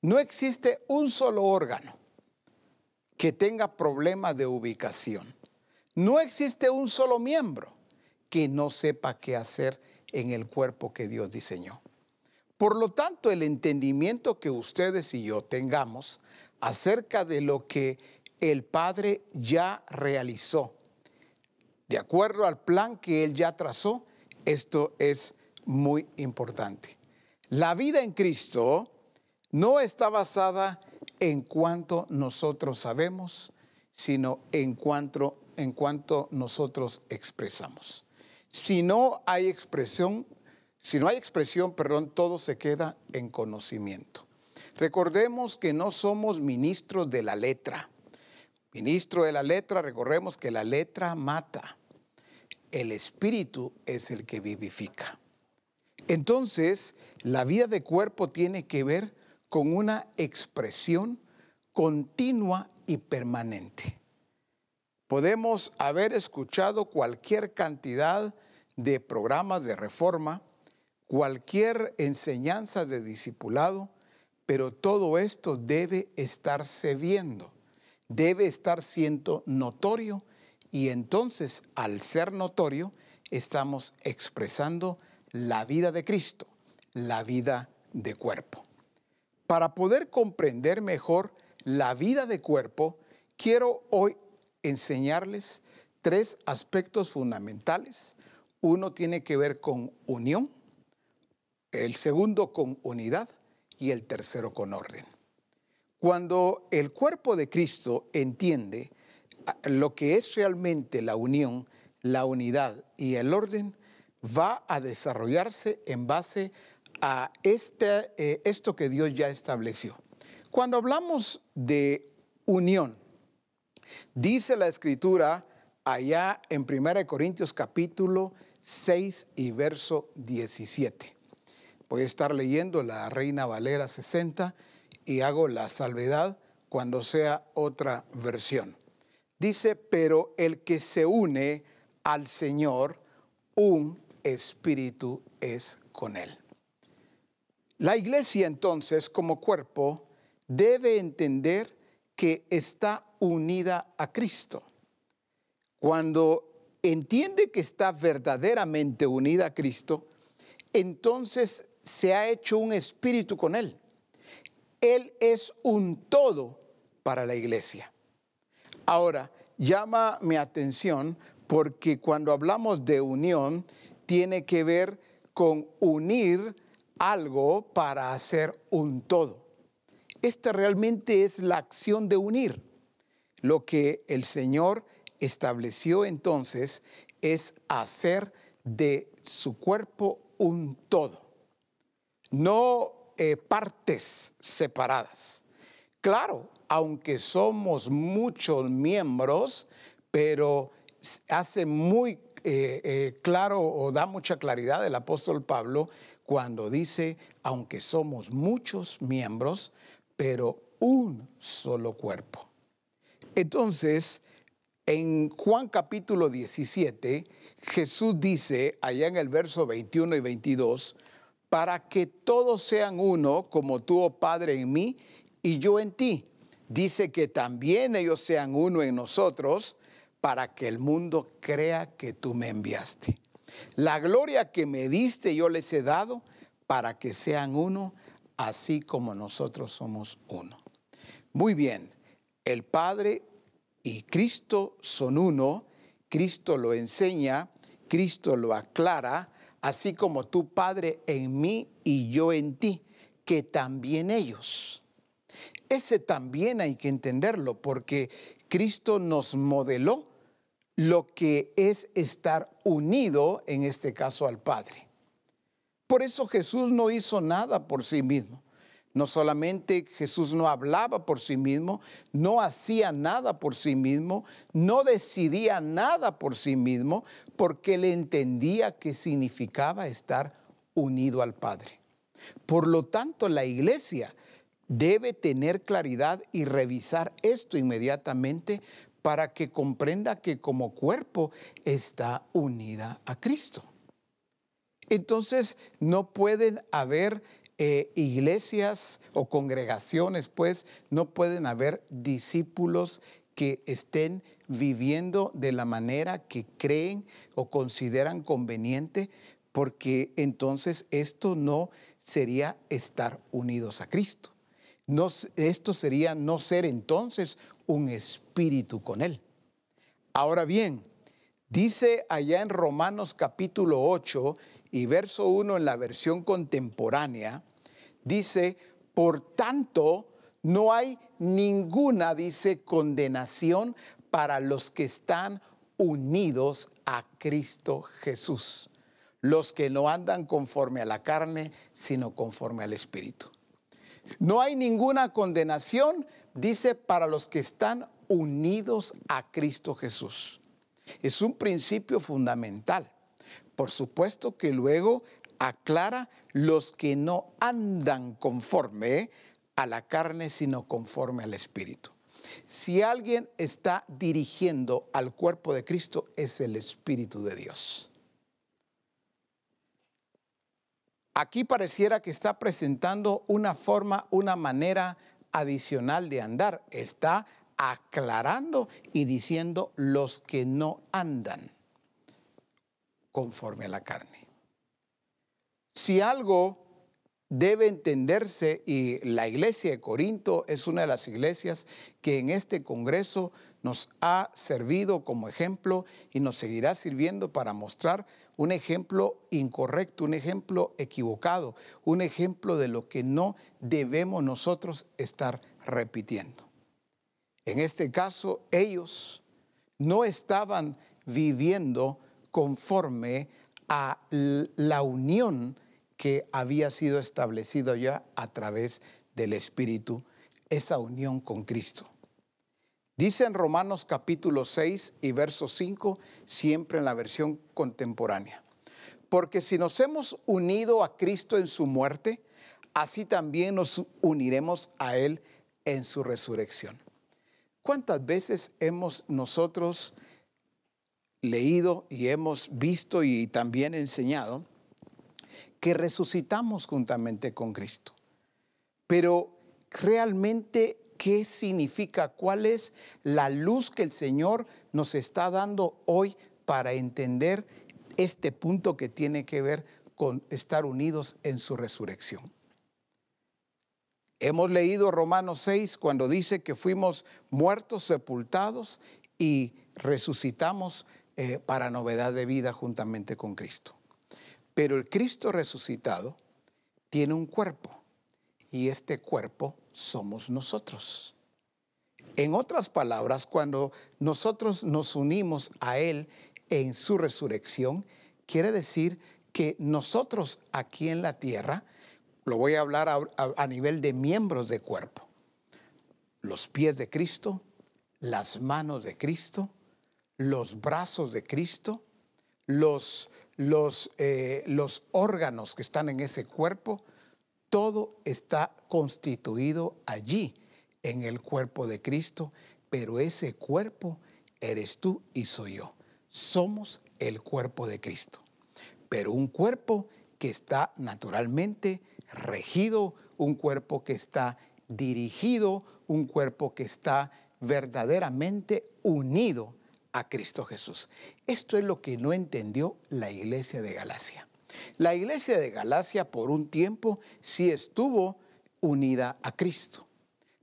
No existe un solo órgano que tenga problema de ubicación. No existe un solo miembro que no sepa qué hacer en el cuerpo que Dios diseñó. Por lo tanto, el entendimiento que ustedes y yo tengamos acerca de lo que el Padre ya realizó, de acuerdo al plan que Él ya trazó, esto es muy importante. La vida en Cristo no está basada en cuanto nosotros sabemos, sino en cuanto, en cuanto nosotros expresamos. Si no hay expresión, si no hay expresión, perdón, todo se queda en conocimiento. Recordemos que no somos ministros de la letra. Ministro de la letra, recordemos que la letra mata. El espíritu es el que vivifica. Entonces, la vida de cuerpo tiene que ver con una expresión continua y permanente. Podemos haber escuchado cualquier cantidad de programas de reforma, cualquier enseñanza de discipulado, pero todo esto debe estarse viendo, debe estar siendo notorio y entonces al ser notorio estamos expresando la vida de Cristo, la vida de cuerpo. Para poder comprender mejor la vida de cuerpo, quiero hoy enseñarles tres aspectos fundamentales. Uno tiene que ver con unión, el segundo con unidad y el tercero con orden. Cuando el cuerpo de Cristo entiende ah, lo que es realmente la unión, la unidad y el orden, va a desarrollarse en base a este, eh, esto que Dios ya estableció. Cuando hablamos de unión, dice la escritura allá en 1 Corintios capítulo 6 y verso 17. Voy a estar leyendo la Reina Valera 60 y hago la salvedad cuando sea otra versión. Dice, pero el que se une al Señor, un espíritu es con él. La iglesia entonces como cuerpo debe entender que está unida a Cristo. Cuando entiende que está verdaderamente unida a Cristo, entonces se ha hecho un espíritu con Él. Él es un todo para la iglesia. Ahora, llama mi atención porque cuando hablamos de unión, tiene que ver con unir algo para hacer un todo. Esta realmente es la acción de unir. Lo que el Señor estableció entonces es hacer de su cuerpo un todo, no eh, partes separadas. Claro, aunque somos muchos miembros, pero hace muy eh, eh, claro o da mucha claridad el apóstol Pablo cuando dice, aunque somos muchos miembros, pero un solo cuerpo. Entonces, en Juan capítulo 17, Jesús dice, allá en el verso 21 y 22, para que todos sean uno, como tú, oh Padre, en mí y yo en ti. Dice que también ellos sean uno en nosotros, para que el mundo crea que tú me enviaste. La gloria que me diste yo les he dado para que sean uno, así como nosotros somos uno. Muy bien, el Padre y Cristo son uno, Cristo lo enseña, Cristo lo aclara, así como tu Padre en mí y yo en ti, que también ellos. Ese también hay que entenderlo porque Cristo nos modeló lo que es estar unido, en este caso, al Padre. Por eso Jesús no hizo nada por sí mismo. No solamente Jesús no hablaba por sí mismo, no hacía nada por sí mismo, no decidía nada por sí mismo, porque él entendía que significaba estar unido al Padre. Por lo tanto, la iglesia debe tener claridad y revisar esto inmediatamente para que comprenda que como cuerpo está unida a Cristo. Entonces no pueden haber eh, iglesias o congregaciones, pues, no pueden haber discípulos que estén viviendo de la manera que creen o consideran conveniente, porque entonces esto no sería estar unidos a Cristo. Esto sería no ser entonces un espíritu con Él. Ahora bien, dice allá en Romanos capítulo 8 y verso 1 en la versión contemporánea, dice, por tanto, no hay ninguna, dice, condenación para los que están unidos a Cristo Jesús, los que no andan conforme a la carne, sino conforme al Espíritu. No hay ninguna condenación, dice, para los que están unidos a Cristo Jesús. Es un principio fundamental. Por supuesto que luego aclara los que no andan conforme a la carne, sino conforme al Espíritu. Si alguien está dirigiendo al cuerpo de Cristo, es el Espíritu de Dios. Aquí pareciera que está presentando una forma, una manera adicional de andar. Está aclarando y diciendo los que no andan conforme a la carne. Si algo debe entenderse, y la iglesia de Corinto es una de las iglesias que en este Congreso nos ha servido como ejemplo y nos seguirá sirviendo para mostrar un ejemplo incorrecto, un ejemplo equivocado, un ejemplo de lo que no debemos nosotros estar repitiendo. En este caso, ellos no estaban viviendo conforme a la unión que había sido establecida ya a través del Espíritu, esa unión con Cristo. Dice en Romanos capítulo 6 y verso 5, siempre en la versión contemporánea. Porque si nos hemos unido a Cristo en su muerte, así también nos uniremos a Él en su resurrección. ¿Cuántas veces hemos nosotros leído y hemos visto y también enseñado que resucitamos juntamente con Cristo? Pero realmente qué significa, cuál es la luz que el Señor nos está dando hoy para entender este punto que tiene que ver con estar unidos en su resurrección. Hemos leído Romanos 6 cuando dice que fuimos muertos, sepultados y resucitamos eh, para novedad de vida juntamente con Cristo. Pero el Cristo resucitado tiene un cuerpo y este cuerpo somos nosotros. En otras palabras, cuando nosotros nos unimos a Él en su resurrección, quiere decir que nosotros aquí en la tierra, lo voy a hablar a, nivel de miembros de cuerpo, los pies de Cristo, las manos de Cristo, los brazos de Cristo, los, los, eh, los órganos que están en ese cuerpo, todo está constituido allí en el cuerpo de Cristo, pero ese cuerpo eres tú y soy yo. Somos el cuerpo de Cristo, pero un cuerpo que está naturalmente regido, un cuerpo que está dirigido, un cuerpo que está verdaderamente unido a Cristo Jesús. Esto es lo que no entendió la iglesia de Galacia. La iglesia de Galacia por un tiempo sí estuvo unida a Cristo,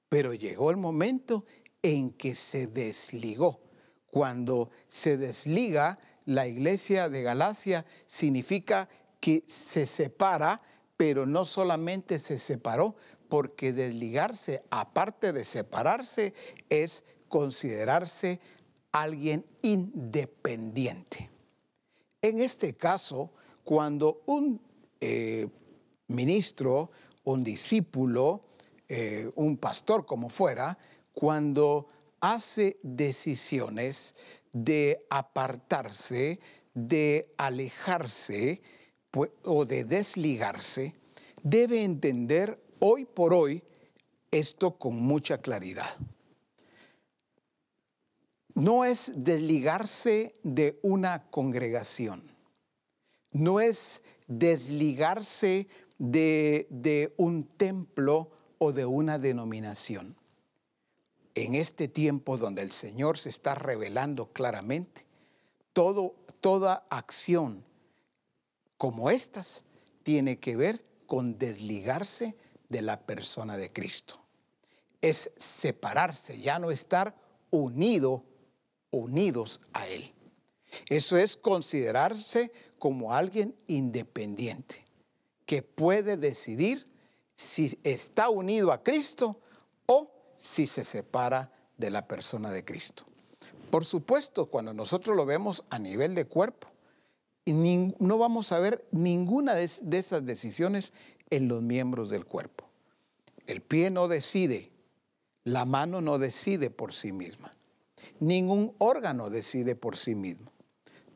pero llegó el momento en que se desligó. Cuando se desliga, la iglesia de Galacia significa que se separa, pero no solamente se separó, porque desligarse, aparte de separarse, es considerarse alguien independiente. En este caso, cuando un eh, ministro, un discípulo, eh, un pastor como fuera, cuando hace decisiones de apartarse, de alejarse pues, o de desligarse, debe entender hoy por hoy esto con mucha claridad. No es desligarse de una congregación no es desligarse de, un templo o de una denominación. En este tiempo donde el Señor se está revelando claramente, toda acción como estas tiene que ver con desligarse de la persona de Cristo. Es separarse, ya no estar unido, unidos a Él. Eso es considerarse como alguien independiente, que puede decidir si está unido a Cristo o si se separa de la persona de Cristo. Por supuesto, cuando nosotros lo vemos a nivel de cuerpo, no vamos a ver ninguna de esas decisiones en los miembros del cuerpo. El pie no decide, la mano no decide por sí misma, ningún órgano decide por sí mismo.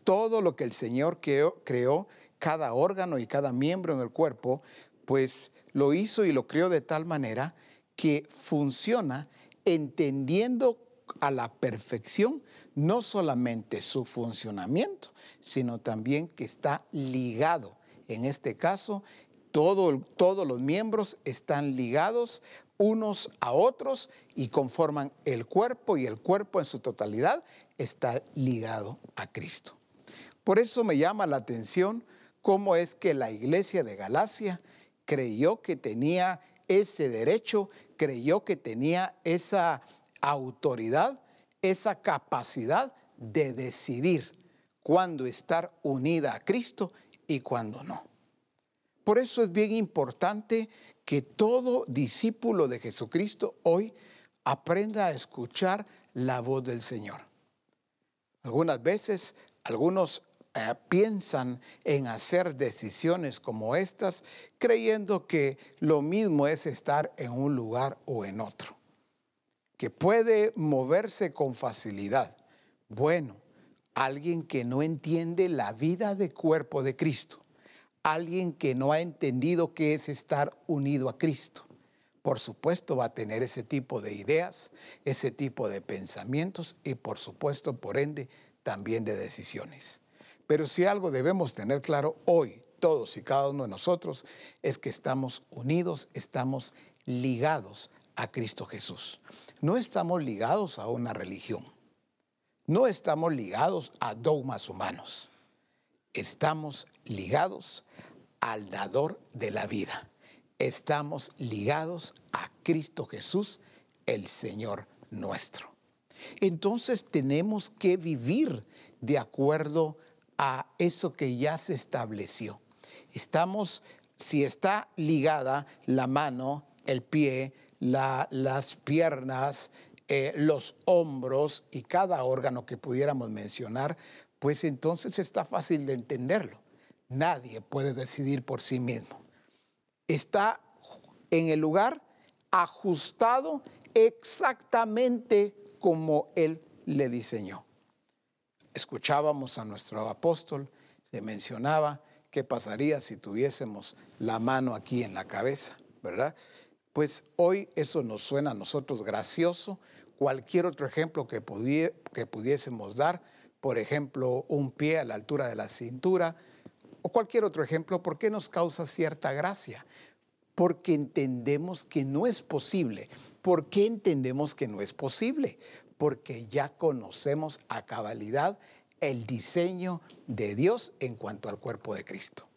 Todo lo que el Señor creó, cada órgano y cada miembro en el cuerpo, pues lo hizo y lo creó de tal manera que funciona entendiendo a la perfección no solamente su funcionamiento, sino también que está ligado. En este caso, todos los miembros están ligados unos a otros y conforman el cuerpo y el cuerpo en su totalidad está ligado a Cristo. Por eso me llama la atención cómo es que la iglesia de Galacia creyó que tenía ese derecho, creyó que tenía esa autoridad, esa capacidad de decidir cuándo estar unida a Cristo y cuándo no. Por eso es bien importante que todo discípulo de Jesucristo hoy aprenda a escuchar la voz del Señor. Algunas veces algunos piensan en hacer decisiones como estas creyendo que lo mismo es estar en un lugar o en otro, que puede moverse con facilidad. Bueno, alguien que no entiende la vida de cuerpo de Cristo alguien que no ha entendido qué es estar unido a Cristo. Por supuesto va a tener ese tipo de ideas, ese tipo de pensamientos y por supuesto, por ende, también de decisiones. Pero si algo debemos tener claro hoy, todos y cada uno de nosotros, es que estamos unidos, estamos ligados a Cristo Jesús. No estamos ligados a una religión, no estamos ligados a dogmas humanos estamos ligados al dador de la vida. Estamos ligados a Cristo Jesús, el Señor nuestro. Entonces tenemos que vivir de acuerdo a eso que ya se estableció. Estamos, si está ligada la mano, el pie, las piernas, eh, los hombros y cada órgano que pudiéramos mencionar, pues entonces está fácil de entenderlo. Nadie puede decidir por sí mismo. Está en el lugar ajustado exactamente como Él le diseñó. Escuchábamos a nuestro apóstol, se mencionaba qué pasaría si tuviésemos la mano aquí en la cabeza, ¿verdad? Pues hoy eso nos suena a nosotros gracioso. Cualquier otro ejemplo que, que pudiésemos dar, por ejemplo, un pie a la altura de la cintura, o cualquier otro ejemplo, ¿por qué nos causa cierta gracia? Porque entendemos que no es posible. ¿Por qué entendemos que no es posible? Porque ya conocemos a cabalidad el diseño de Dios en cuanto al cuerpo de Cristo.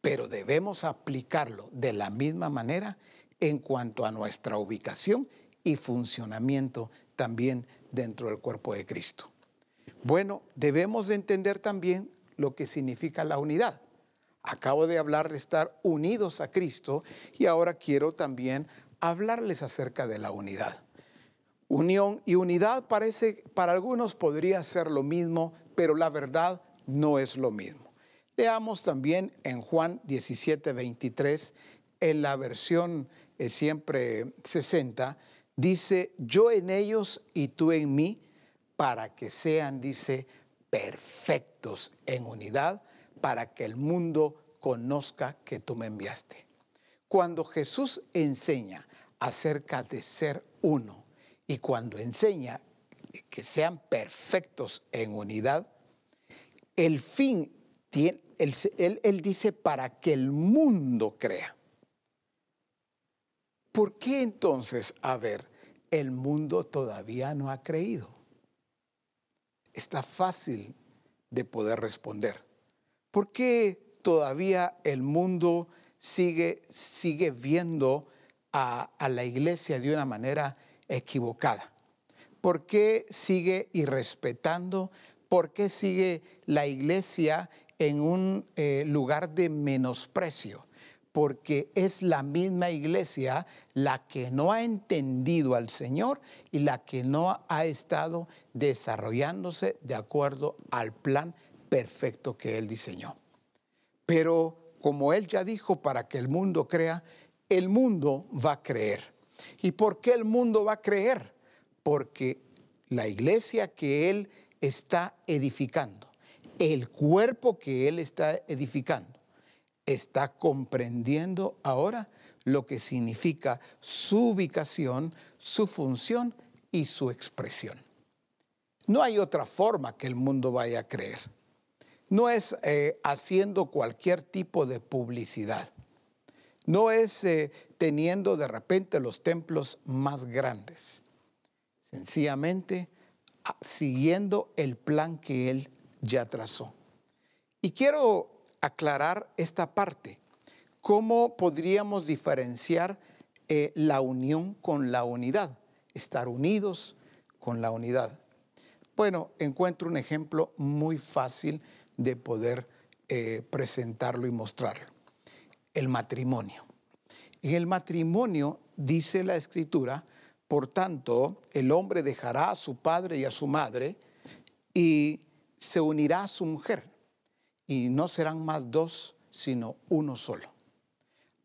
Pero debemos aplicarlo de la misma manera en cuanto a nuestra ubicación y funcionamiento también dentro del cuerpo de Cristo. Bueno, debemos de entender también lo que significa la unidad. Acabo de hablar de estar unidos a Cristo y ahora quiero también hablarles acerca de la unidad. Unión y unidad parece, para algunos podría ser lo mismo, pero la verdad no es lo mismo. Leamos también en Juan 17, 23, en la versión eh, siempre 60, dice, yo en ellos y tú en mí, para que sean, dice, perfectos en unidad, para que el mundo conozca que tú me enviaste. Cuando Jesús enseña acerca de ser uno y cuando enseña que sean perfectos en unidad, el fin, tiene, él, dice para que el mundo crea. ¿Por qué entonces, a ver, el mundo todavía no ha creído? Está fácil de poder responder. ¿Por qué todavía el mundo sigue, sigue viendo a, a la iglesia de una manera equivocada? ¿Por qué sigue irrespetando? ¿Por qué sigue la iglesia en un eh, lugar de menosprecio? Porque es la misma iglesia la que no ha entendido al Señor y la que no ha estado desarrollándose de acuerdo al plan perfecto que Él diseñó. Pero como Él ya dijo, para que el mundo crea, el mundo va a creer. ¿Y por qué el mundo va a creer? Porque la iglesia que Él está edificando, el cuerpo que Él está edificando, está comprendiendo ahora lo que significa su ubicación, su función y su expresión. No hay otra forma que el mundo vaya a creer. No es eh, haciendo cualquier tipo de publicidad. No es eh, teniendo de repente los templos más grandes. Sencillamente siguiendo el plan que Él ya trazó. Y quiero aclarar esta parte. ¿Cómo podríamos diferenciar eh, la unión con la unidad? Estar unidos con la unidad. Bueno, encuentro un ejemplo muy fácil de poder eh, presentarlo y mostrarlo. El matrimonio. En el matrimonio, dice la escritura, por tanto, el hombre dejará a su padre y a su madre y se unirá a su mujer. Y no serán más dos, sino uno solo.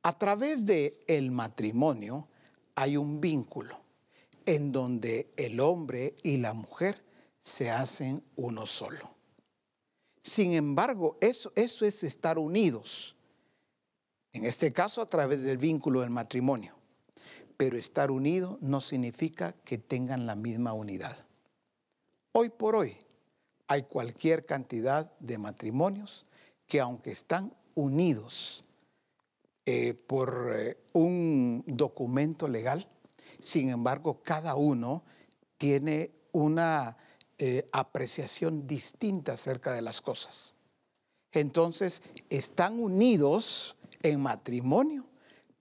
A través de el matrimonio hay un vínculo en donde el hombre y la mujer se hacen uno solo. Sin embargo, eso, eso es estar unidos. En este caso, a través del vínculo del matrimonio pero estar unido no significa que tengan la misma unidad. Hoy por hoy hay cualquier cantidad de matrimonios que aunque están unidos eh, por eh, un documento legal, sin embargo cada uno tiene una eh, apreciación distinta acerca de las cosas. Entonces están unidos en matrimonio,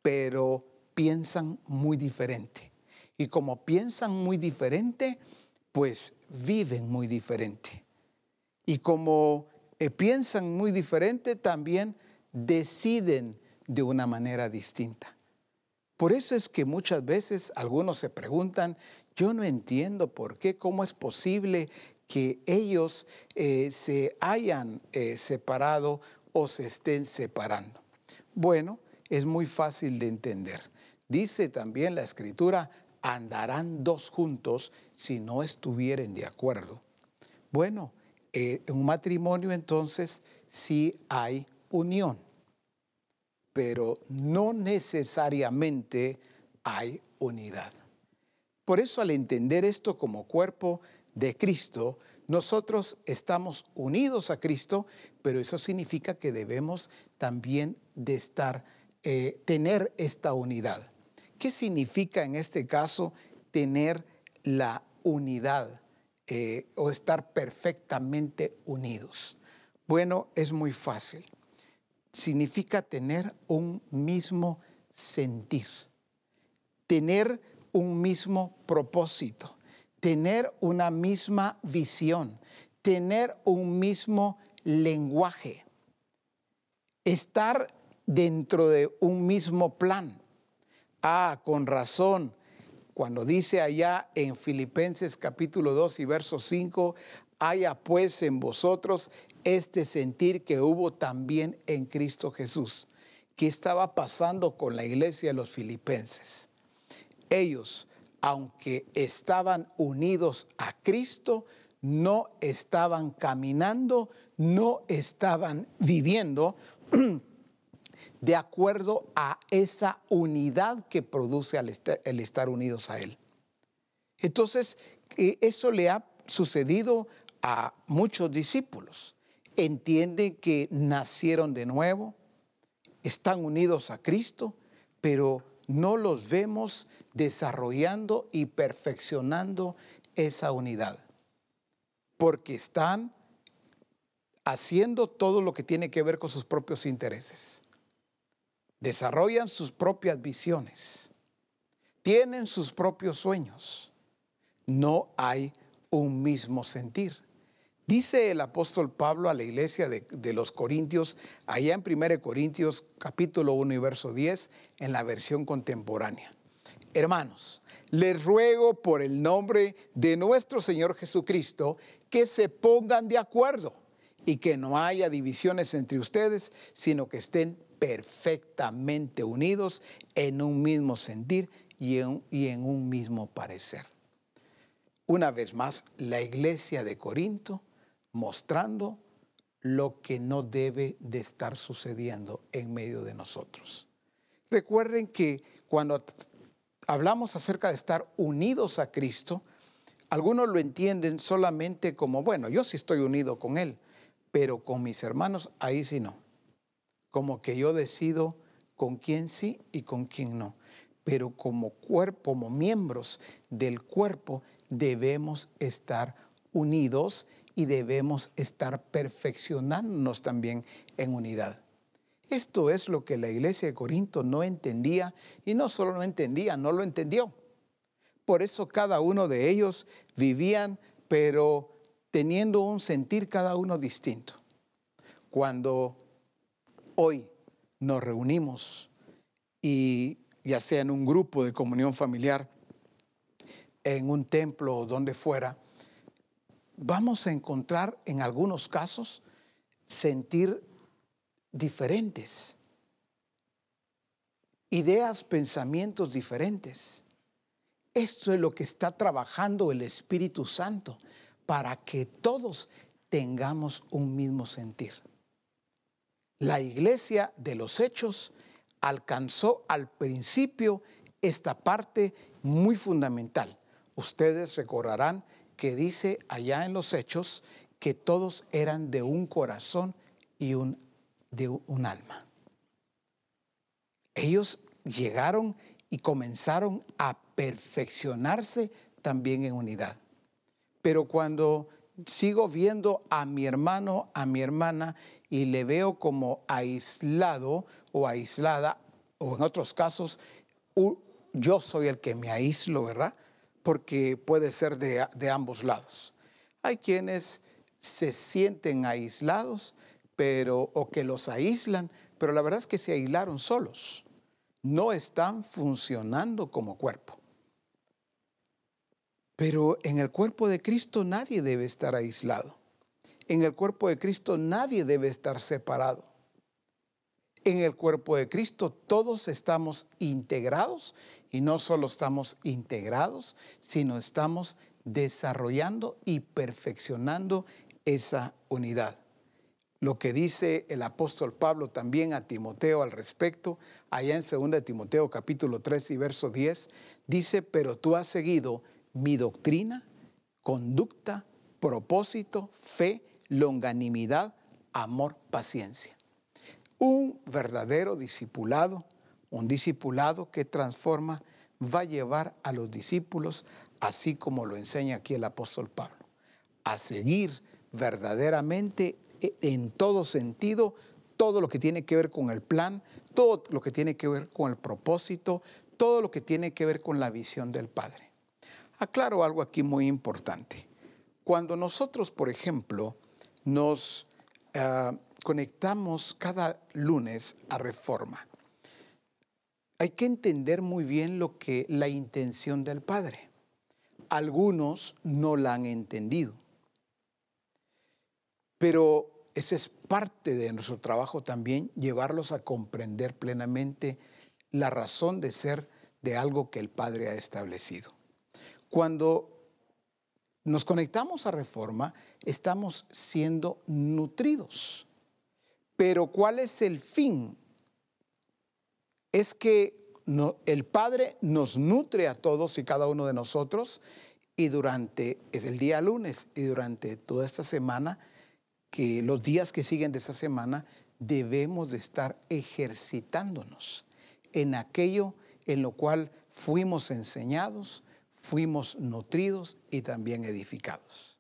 pero piensan muy diferente. Y como piensan muy diferente, pues viven muy diferente. Y como eh, piensan muy diferente, también deciden de una manera distinta. Por eso es que muchas veces algunos se preguntan, yo no entiendo por qué, cómo es posible que ellos eh, se hayan eh, separado o se estén separando. Bueno, es muy fácil de entender. Dice también la escritura, andarán dos juntos si no estuvieren de acuerdo. Bueno, eh, en un matrimonio entonces sí hay unión, pero no necesariamente hay unidad. Por eso al entender esto como cuerpo de Cristo, nosotros estamos unidos a Cristo, pero eso significa que debemos también de estar, eh, tener esta unidad. ¿Qué significa en este caso tener la unidad eh, o estar perfectamente unidos? Bueno, es muy fácil. Significa tener un mismo sentir, tener un mismo propósito, tener una misma visión, tener un mismo lenguaje, estar dentro de un mismo plan Ah, con razón. Cuando dice allá en Filipenses capítulo 2 y verso 5, haya pues en vosotros este sentir que hubo también en Cristo Jesús. ¿Qué estaba pasando con la iglesia de los filipenses? Ellos, aunque estaban unidos a Cristo, no estaban caminando, no estaban viviendo de acuerdo a esa unidad que produce el estar unidos a Él. Entonces, eh, eso le ha sucedido a muchos discípulos. Entienden que nacieron de nuevo, están unidos a Cristo, pero no los vemos desarrollando y perfeccionando esa unidad, porque están haciendo todo lo que tiene que ver con sus propios intereses. Desarrollan sus propias visiones, tienen sus propios sueños. No hay un mismo sentir. Dice el apóstol Pablo a la iglesia de, los Corintios, allá en 1 Corintios capítulo 1 y verso 10, en la versión contemporánea. Hermanos, les ruego por el nombre de nuestro Señor Jesucristo que se pongan de acuerdo y que no haya divisiones entre ustedes, sino que estén perfectamente unidos en un mismo sentir y en un mismo parecer. Una vez más, la iglesia de Corinto mostrando lo que no debe de estar sucediendo en medio de nosotros. Recuerden que cuando hablamos acerca de estar unidos a Cristo, algunos lo entienden solamente como, bueno, yo sí estoy unido con Él, pero con mis hermanos ahí sí no. Como que yo decido con quién sí y con quién no. Pero como cuerpo, como miembros del cuerpo, debemos estar unidos y debemos estar perfeccionándonos también en unidad. Esto es lo que la iglesia de Corinto no entendía y no solo no entendía, no lo entendió. Por eso cada uno de ellos vivían, pero teniendo un sentir cada uno distinto. Cuando hoy nos reunimos y ya sea en un grupo de comunión familiar, en un templo o donde fuera, vamos a encontrar en algunos casos sentir diferentes, ideas, pensamientos diferentes. Esto es lo que está trabajando el Espíritu Santo para que todos tengamos un mismo sentir. La iglesia de los hechos alcanzó al principio esta parte muy fundamental. Ustedes recordarán que dice allá en los hechos que todos eran de un corazón y un, de un alma. Ellos llegaron y comenzaron a perfeccionarse también en unidad. Pero cuando sigo viendo a mi hermano, a mi hermana, y le veo como aislado o aislada, o en otros casos, yo soy el que me aíslo, ¿verdad? porque puede ser de, ambos lados. Hay quienes se sienten aislados, pero o que los aíslan, pero la verdad es que se aislaron solos. No están funcionando como cuerpo. Pero en el cuerpo de Cristo nadie debe estar aislado. En el cuerpo de Cristo nadie debe estar separado. En el cuerpo de Cristo todos estamos integrados y no solo estamos integrados, sino estamos desarrollando y perfeccionando esa unidad. Lo que dice el apóstol Pablo también a Timoteo al respecto, allá en 2 Timoteo capítulo 3 y verso 10, dice, pero tú has seguido mi doctrina, conducta, propósito, fe, longanimidad, amor, paciencia. Un verdadero discipulado, un discipulado que transforma, va a llevar a los discípulos, así como lo enseña aquí el apóstol Pablo, a seguir verdaderamente e, en todo sentido todo lo que tiene que ver con el plan, todo lo que tiene que ver con el propósito, todo lo que tiene que ver con la visión del Padre. Aclaro algo aquí muy importante. Cuando nosotros, por ejemplo, nos ah, conectamos cada lunes a reforma. Hay que entender muy bien lo que la intención del Padre. Algunos no la han entendido. Pero ese es parte de nuestro trabajo también, llevarlos a comprender plenamente la razón de ser de algo que el Padre ha establecido. Cuando nos conectamos a reforma, estamos siendo nutridos pero ¿cuál es el fin? Es que el Padre nos nutre a todos y cada uno de nosotros y durante es el día lunes y durante toda esta semana, que los días que siguen de esa semana, debemos de estar ejercitándonos en aquello en lo cual fuimos enseñados, fuimos nutridos y también edificados.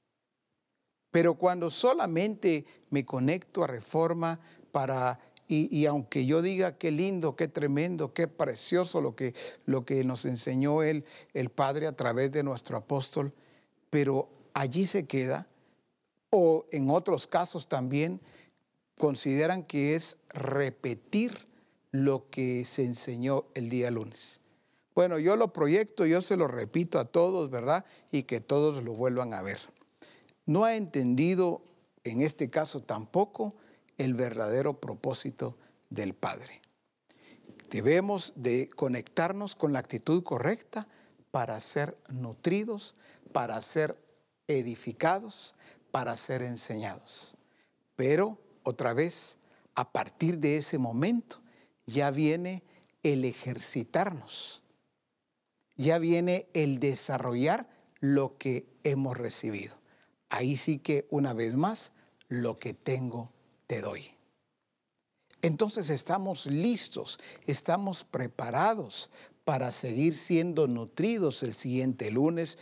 Pero cuando solamente me conecto a reforma para, y, aunque yo diga qué lindo, qué tremendo, qué precioso lo que, lo que nos enseñó él, el Padre a través de nuestro apóstol, pero allí se queda, o en otros casos también consideran que es repetir lo que se enseñó el día lunes. Bueno, yo lo proyecto, yo se lo repito a todos, ¿verdad? Y que todos lo vuelvan a ver. No ha entendido en este caso tampoco el verdadero propósito del Padre. Debemos de conectarnos con la actitud correcta para ser nutridos, para ser edificados, para ser enseñados. Pero otra vez, a partir de ese momento, ya viene el ejercitarnos, ya viene el desarrollar lo que hemos recibido. Ahí sí que una vez más, lo que tengo te doy. Entonces estamos listos, estamos preparados para seguir siendo nutridos el siguiente lunes,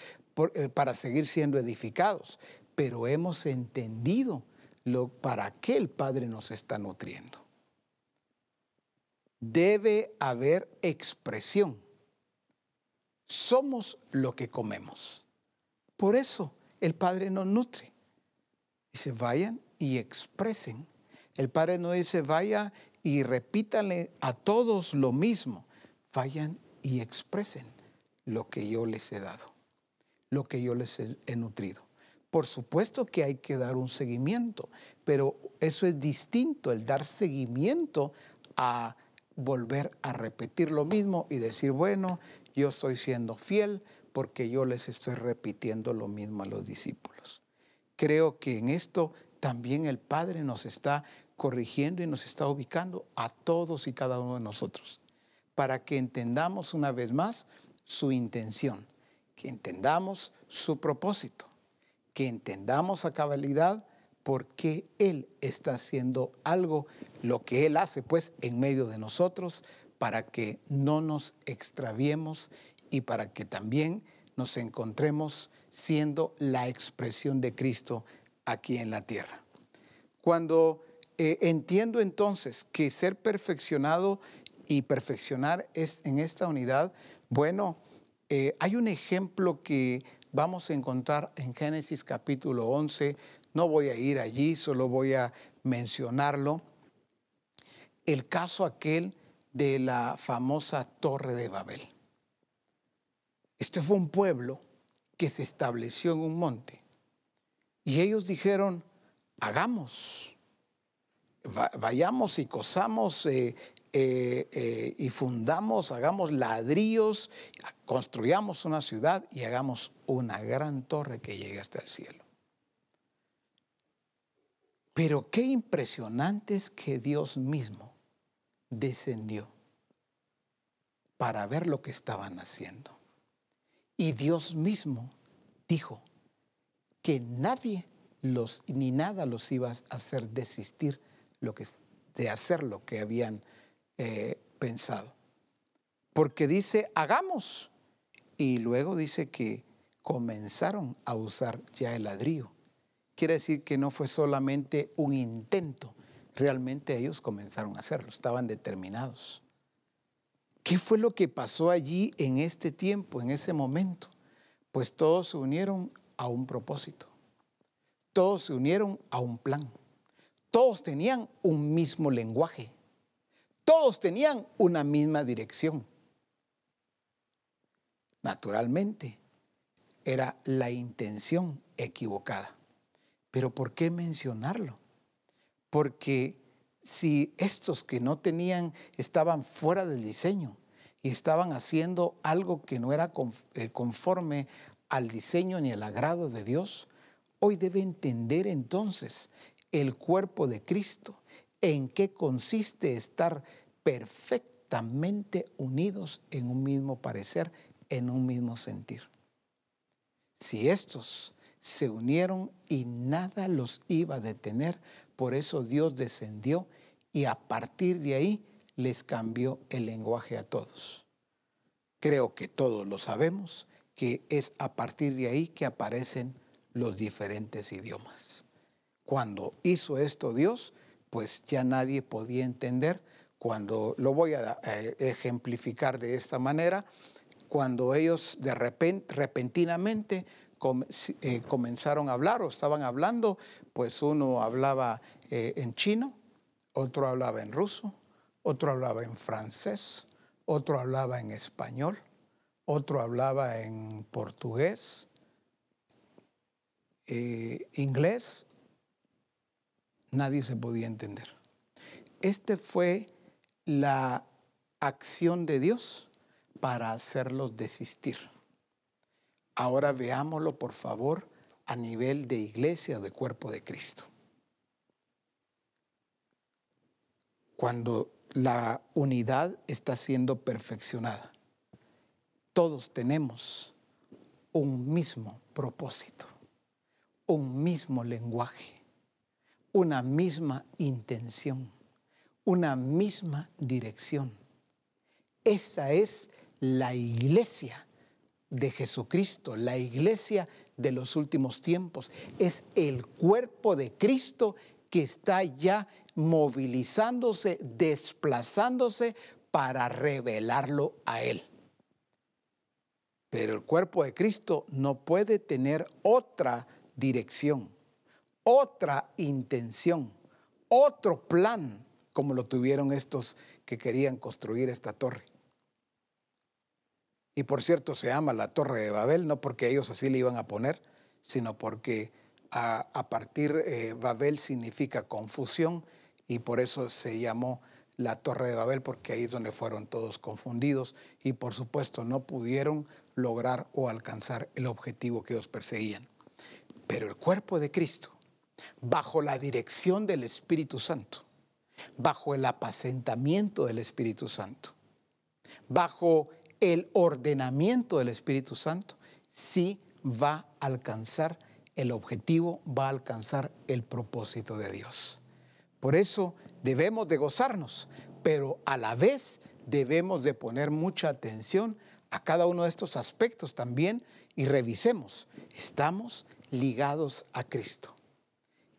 eh, para seguir siendo edificados, pero hemos entendido lo, para qué el Padre nos está nutriendo debe haber expresión. Somos lo que comemos. Por eso el Padre nos nutre. Dice, vayan y expresen. El Padre no dice, vaya y repítanle a todos lo mismo. Vayan y expresen lo que yo les he dado, lo que yo les he nutrido. Por supuesto que hay que dar un seguimiento, pero eso es distinto, el dar seguimiento a volver a repetir lo mismo y decir, bueno, yo estoy siendo fiel porque yo les estoy repitiendo lo mismo a los discípulos. Creo que en esto también el Padre nos está corrigiendo y nos está ubicando a todos y cada uno de nosotros, para que entendamos una vez más su intención, que entendamos su propósito, que entendamos a cabalidad por qué Él está haciendo algo, lo que Él hace pues en medio de nosotros, para que no nos extraviemos y para que también nos encontremos siendo la expresión de Cristo aquí en la tierra. Cuando eh, entiendo entonces que ser perfeccionado y perfeccionar es en esta unidad, bueno, eh, hay un ejemplo que vamos a encontrar en Génesis capítulo 11, no voy a ir allí, solo voy a mencionarlo. El caso aquel de la famosa Torre de Babel. Este fue un pueblo que se estableció en un monte. Y ellos dijeron, hagamos, vayamos y cosamos eh, eh, eh, y fundamos, hagamos ladrillos, construyamos una ciudad y hagamos una gran torre que llegue hasta el cielo. Pero qué impresionante es que Dios mismo descendió para ver lo que estaban haciendo. Y Dios mismo dijo que nadie los, ni nada los iba a hacer desistir lo que, de hacer lo que habían eh, pensado. Porque dice, hagamos. Y luego dice que comenzaron a usar ya el ladrillo quiere decir que no fue solamente un intento, realmente ellos comenzaron a hacerlo, estaban determinados. ¿Qué fue lo que pasó allí en este tiempo, en ese momento? Pues todos se unieron a un propósito, todos se unieron a un plan, todos tenían un mismo lenguaje, todos tenían una misma dirección. Naturalmente, era la intención equivocada. Pero ¿por qué mencionarlo? Porque si estos que no tenían, estaban fuera del diseño y estaban haciendo algo que no era eh, conforme al diseño ni al agrado de Dios, hoy debe entender entonces el cuerpo de Cristo, en qué consiste estar perfectamente unidos en un mismo parecer, en un mismo sentir. Si estos se unieron y nada los iba a detener. Por eso Dios descendió y a partir de ahí les cambió el lenguaje a todos. creo que todos lo sabemos, que es a partir de ahí que aparecen los diferentes idiomas. Cuando hizo esto Dios, pues ya nadie podía entender. Cuando lo voy a eh, ejemplificar de esta manera, cuando ellos de repente, repentinamente eh, comenzaron a hablar o estaban hablando, pues uno hablaba eh, en chino, otro hablaba en ruso, otro hablaba en francés, otro hablaba en español, otro hablaba en portugués, inglés, nadie se podía entender. Este fue la acción de Dios para hacerlos desistir. Ahora veámoslo, por favor, a nivel de iglesia de cuerpo de Cristo. Cuando la unidad está siendo perfeccionada, todos tenemos un mismo propósito, un mismo lenguaje una misma intención, una misma dirección. Esa es la iglesia de Jesucristo, la iglesia de los últimos tiempos. Es el cuerpo de Cristo que está ya movilizándose, desplazándose para revelarlo a Él. Pero el cuerpo de Cristo no puede tener otra dirección otra intención, otro plan, como lo tuvieron estos que querían construir esta torre. Y por cierto, se llama la Torre de Babel, no porque ellos así le iban a poner, sino porque a, partir eh, Babel significa confusión y por eso se llamó la Torre de Babel, porque ahí es donde fueron todos confundidos y por supuesto no pudieron lograr o alcanzar el objetivo que ellos perseguían. Pero el cuerpo de Cristo bajo la dirección del Espíritu Santo, bajo el apacentamiento del Espíritu Santo, bajo el ordenamiento del Espíritu Santo, sí va a alcanzar el objetivo, va a alcanzar el propósito de Dios. Por eso debemos de gozarnos, pero a la vez debemos de poner mucha atención a cada uno de estos aspectos también y revisemos, estamos ligados a Cristo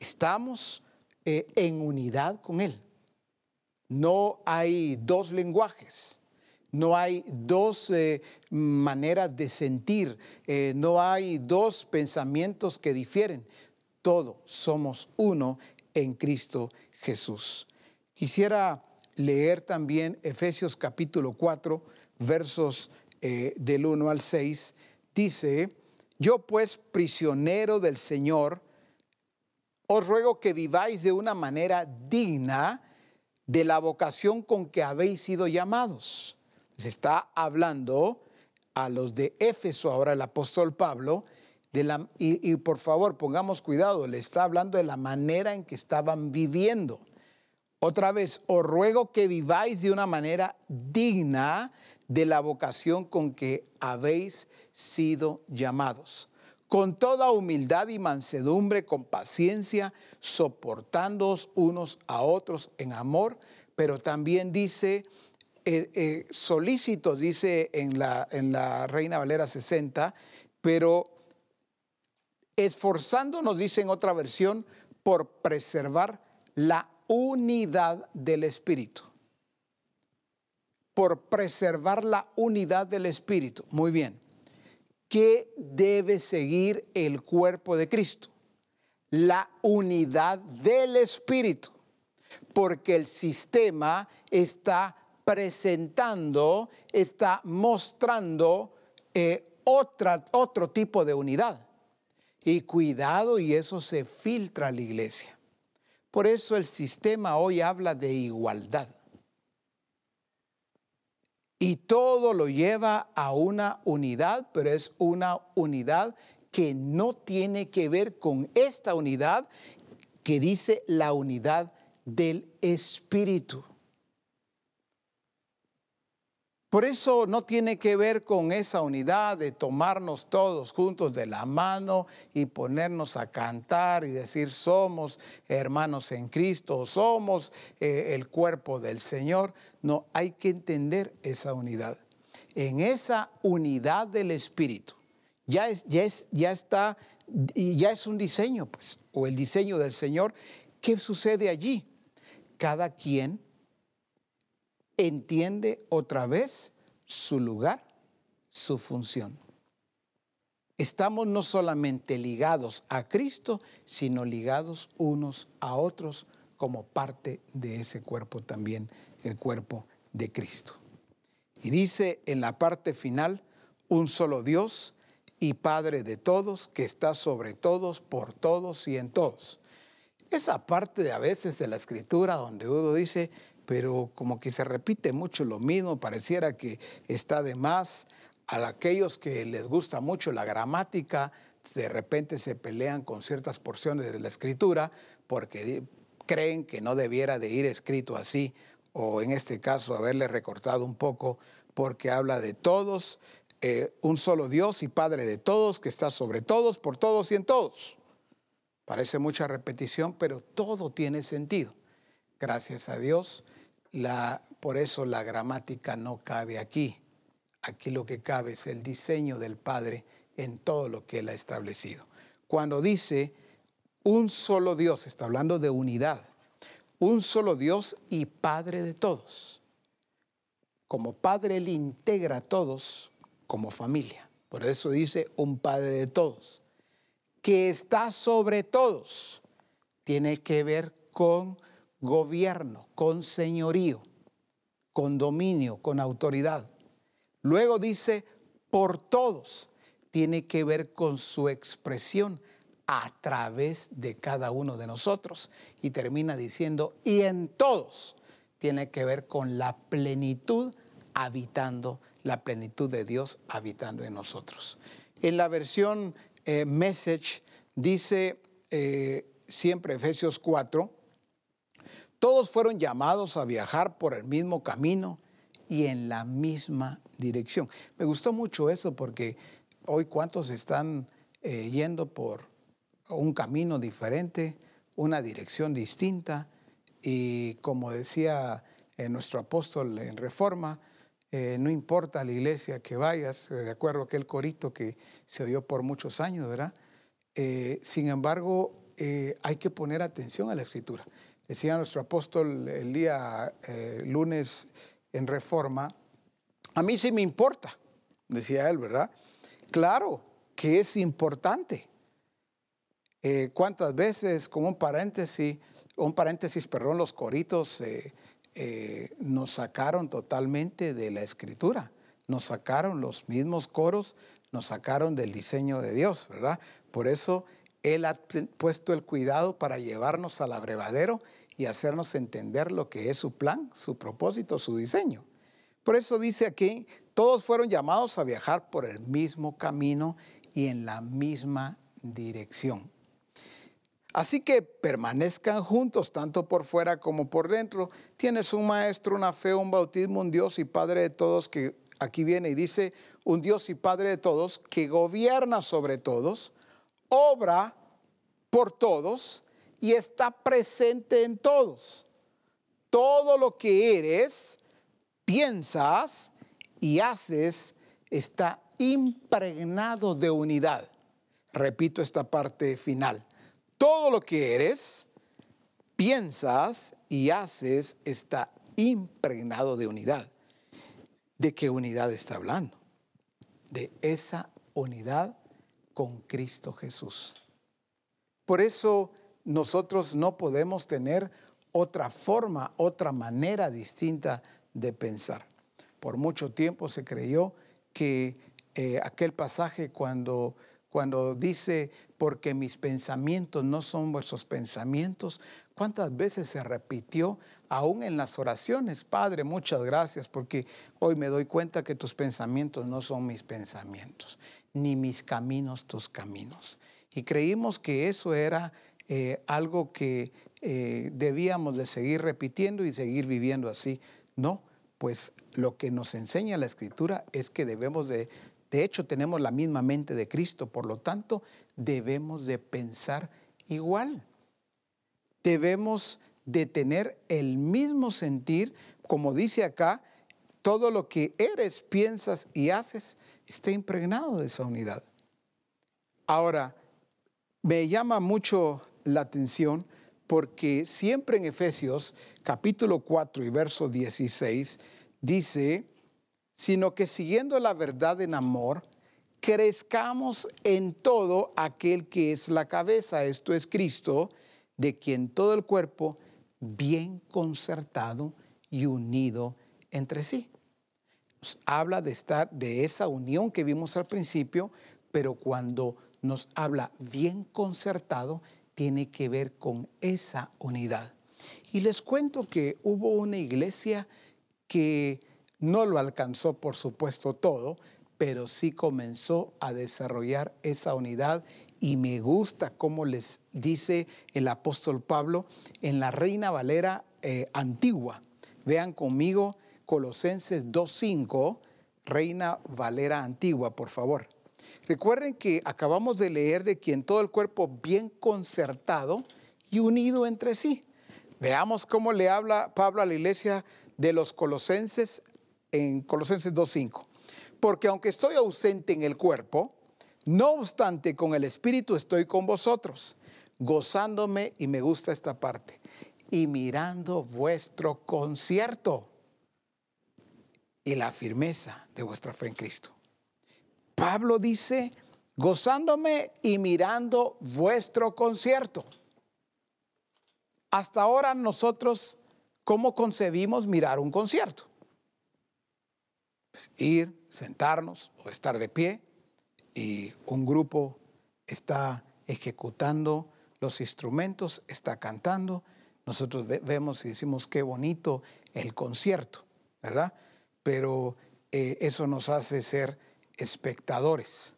estamos eh, en unidad con Él. No hay dos lenguajes, no hay dos eh, maneras de sentir, eh, no hay dos pensamientos que difieren. Todos somos uno en Cristo Jesús. Quisiera leer también Efesios capítulo 4, versos del 1 al 6. Dice, yo pues prisionero del Señor, os ruego que viváis de una manera digna de la vocación con que habéis sido llamados. Se está hablando a los de Éfeso, ahora el apóstol Pablo, y, y por favor pongamos cuidado, le está hablando de la manera en que estaban viviendo. Otra vez, os ruego que viváis de una manera digna de la vocación con que habéis sido llamados con toda humildad y mansedumbre, con paciencia, soportándoos unos a otros en amor, pero también dice, eh, eh, dice en la, en la Reina Valera 60, pero esforzándonos, dice en otra versión, por preservar la unidad del Espíritu. Por preservar la unidad del Espíritu. Muy bien. ¿Qué debe seguir el cuerpo de Cristo? La unidad del Espíritu, porque el sistema está presentando, está mostrando eh, otra, otro tipo de unidad. Y cuidado, y eso se filtra a la iglesia. Por eso el sistema hoy habla de igualdad. Y todo lo lleva a una unidad, pero es una unidad que no tiene que ver con esta unidad que dice la unidad del Espíritu. Por eso no tiene que ver con esa unidad de tomarnos todos juntos de la mano y ponernos a cantar y decir somos hermanos en Cristo, somos eh, el cuerpo del Señor. No, hay que entender esa unidad. en esa unidad del Espíritu. Ya, es, ya, es, ya está, ya es un diseño, pues, o el diseño del Señor. ¿Qué sucede allí? Cada quien entiende otra vez su lugar, su función. Estamos no solamente ligados a Cristo, sino ligados unos a otros como parte de ese cuerpo también, el cuerpo de Cristo. Y dice en la parte final, un solo Dios y Padre de todos, que está sobre todos, por todos y en todos. Esa parte de a veces de la escritura donde uno dice, pero como que se repite mucho lo mismo, pareciera que está de más. A aquellos que les gusta mucho la gramática, de repente se pelean con ciertas porciones de la escritura porque creen que no debiera de ir escrito así, o en este caso haberle recortado un poco porque habla de todos, eh, un solo Dios y Padre de todos, que está sobre todos, por todos y en todos. Parece mucha repetición, pero todo tiene sentido. Gracias a Dios por eso la gramática no cabe aquí. Aquí lo que cabe es el diseño del Padre en todo lo que Él ha establecido. Cuando dice un solo Dios, está hablando de unidad, un solo Dios y Padre de todos. Como Padre Él integra a todos como familia. Por eso dice un Padre de todos. Que está sobre todos. Tiene que ver con gobierno, con señorío, con dominio, con autoridad. Luego dice, por todos, tiene que ver con su expresión a través de cada uno de nosotros. Y termina diciendo, y en todos, tiene que ver con la plenitud habitando, la plenitud de Dios habitando en nosotros. En la versión eh, Message dice eh, siempre Efesios 4, todos fueron llamados a viajar por el mismo camino y en la misma dirección. Me gustó mucho eso porque hoy cuántos están eh, yendo por un camino diferente, una dirección distinta y como decía eh, nuestro apóstol en Reforma, eh, no importa la iglesia que vayas, de acuerdo a aquel corito que se oyó por muchos años, ¿verdad? sin embargo, hay que poner atención a la escritura decía nuestro apóstol el día eh, lunes en Reforma, a mí sí me importa, decía él, ¿verdad? Claro que es importante. Eh, ¿Cuántas veces, como un paréntesis, un paréntesis, perdón, los coritos eh, nos sacaron totalmente de la escritura? Nos sacaron los mismos coros, nos sacaron del diseño de Dios, ¿verdad? Por eso Él ha puesto el cuidado para llevarnos al abrevadero y hacernos entender lo que es su plan, su propósito, su diseño. Por eso dice aquí, todos fueron llamados a viajar por el mismo camino y en la misma dirección. Así que permanezcan juntos, tanto por fuera como por dentro. Tienes un maestro, una fe, un bautismo, un Dios y Padre de todos, que aquí viene y dice, un Dios y Padre de todos, que gobierna sobre todos, obra por todos y está presente en todos. Todo lo que eres, piensas y haces está impregnado de unidad. Repito esta parte final. Todo lo que eres, piensas y haces está impregnado de unidad. ¿De qué unidad está hablando? De esa unidad con Cristo Jesús. Por eso nosotros no podemos tener otra forma, otra manera distinta de pensar. Por mucho tiempo se creyó que eh, aquel pasaje cuando, cuando dice, porque mis pensamientos no son vuestros pensamientos, ¿cuántas veces se repitió aún en las oraciones? Padre, muchas gracias porque hoy me doy cuenta que tus pensamientos no son mis pensamientos, ni mis caminos tus caminos. Y creímos que eso era eh, algo que eh, debíamos de seguir repitiendo y seguir viviendo así. No, pues lo que nos enseña la escritura es que debemos de, de hecho tenemos la misma mente de Cristo, por lo tanto debemos de pensar igual. Debemos de tener el mismo sentir, como dice acá, todo lo que eres, piensas y haces esté impregnado de esa unidad. Ahora, me llama mucho la atención porque siempre en Efesios capítulo 4 y verso 16 dice, sino que siguiendo la verdad en amor, crezcamos en todo aquel que es la cabeza, esto es Cristo, de quien todo el cuerpo, bien concertado y unido entre sí. Habla de estar de esa unión que vimos al principio, pero cuando nos habla bien concertado, tiene que ver con esa unidad. Y les cuento que hubo una iglesia que no lo alcanzó, por supuesto, todo, pero sí comenzó a desarrollar esa unidad y me gusta cómo les dice el apóstol Pablo en la Reina Valera eh, antigua. Vean conmigo Colosenses 2.5, Reina Valera antigua, por favor. Recuerden que acabamos de leer de quien todo el cuerpo bien concertado y unido entre sí. Veamos cómo le habla Pablo a la iglesia de los colosenses en Colosenses 2.5. Porque aunque estoy ausente en el cuerpo, no obstante con el Espíritu estoy con vosotros, gozándome, y me gusta esta parte, y mirando vuestro concierto y la firmeza de vuestra fe en Cristo. Pablo dice, gozándome y mirando vuestro concierto. Hasta ahora nosotros, ¿cómo concebimos mirar un concierto? Pues ir, sentarnos o estar de pie y un grupo está ejecutando los instrumentos, está cantando. Nosotros vemos y decimos qué bonito el concierto, ¿verdad? Pero eh, eso nos hace ser espectadores.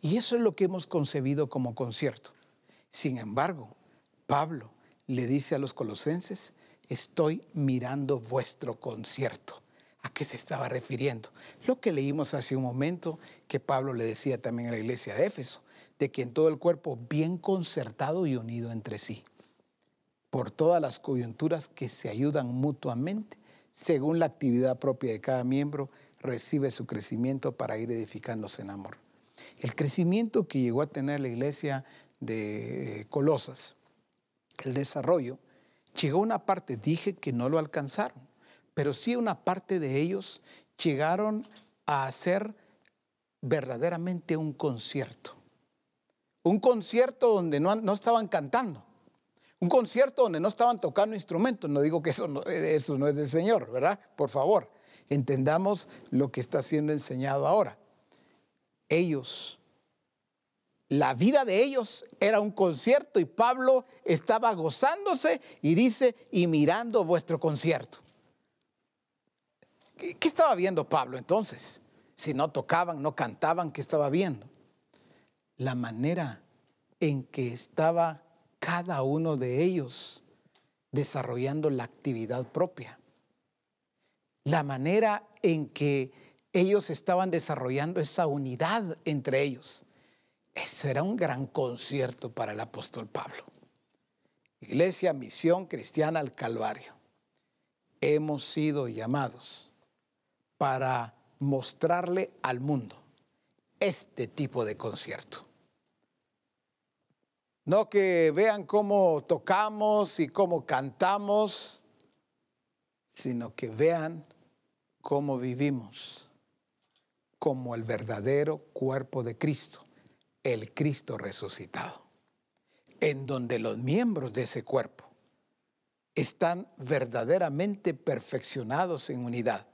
Y eso es lo que hemos concebido como concierto. Sin embargo, Pablo le dice a los colosenses, estoy mirando vuestro concierto. ¿A qué se estaba refiriendo? Lo que leímos hace un momento que Pablo le decía también a la iglesia de Éfeso, de que en todo el cuerpo bien concertado y unido entre sí, por todas las coyunturas que se ayudan mutuamente, según la actividad propia de cada miembro, recibe su crecimiento para ir edificándose en amor. El crecimiento que llegó a tener la iglesia de Colosas, el desarrollo, llegó a una parte, dije que no lo alcanzaron, pero sí una parte de ellos llegaron a hacer verdaderamente un concierto. Un concierto donde no, no estaban cantando. Un concierto donde no estaban tocando instrumentos. No digo que eso eso no es del Señor, ¿verdad? Por favor entendamos lo que está siendo enseñado ahora. Ellos, la vida de ellos era un concierto y Pablo estaba gozándose y dice, y mirando vuestro concierto. ¿Qué, estaba viendo Pablo entonces? Si no tocaban, no cantaban, ¿qué estaba viendo? La manera en que estaba cada uno de ellos desarrollando la actividad propia la manera en que ellos estaban desarrollando esa unidad entre ellos. Eso era un gran concierto para el apóstol Pablo. Iglesia Misión Cristiana al Calvario. Hemos sido llamados para mostrarle al mundo este tipo de concierto. No que vean cómo tocamos y cómo cantamos, sino que vean cómo vivimos como el verdadero cuerpo de Cristo, el Cristo resucitado, en donde los miembros de ese cuerpo están verdaderamente perfeccionados en unidad,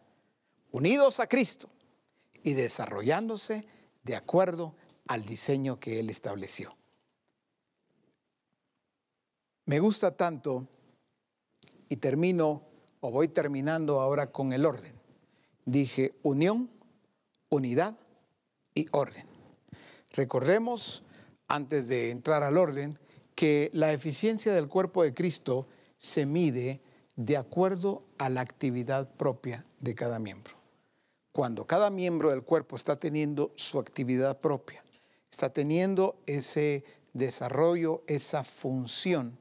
unidos a Cristo y desarrollándose de acuerdo al diseño que Él estableció. Me gusta tanto, y termino, o voy terminando ahora con el orden dije unión, unidad y orden. Recordemos, antes de entrar al orden, que la eficiencia del cuerpo de Cristo se mide de acuerdo a la actividad propia de cada miembro. Cuando cada miembro del cuerpo está teniendo su actividad propia, está teniendo ese desarrollo, esa función,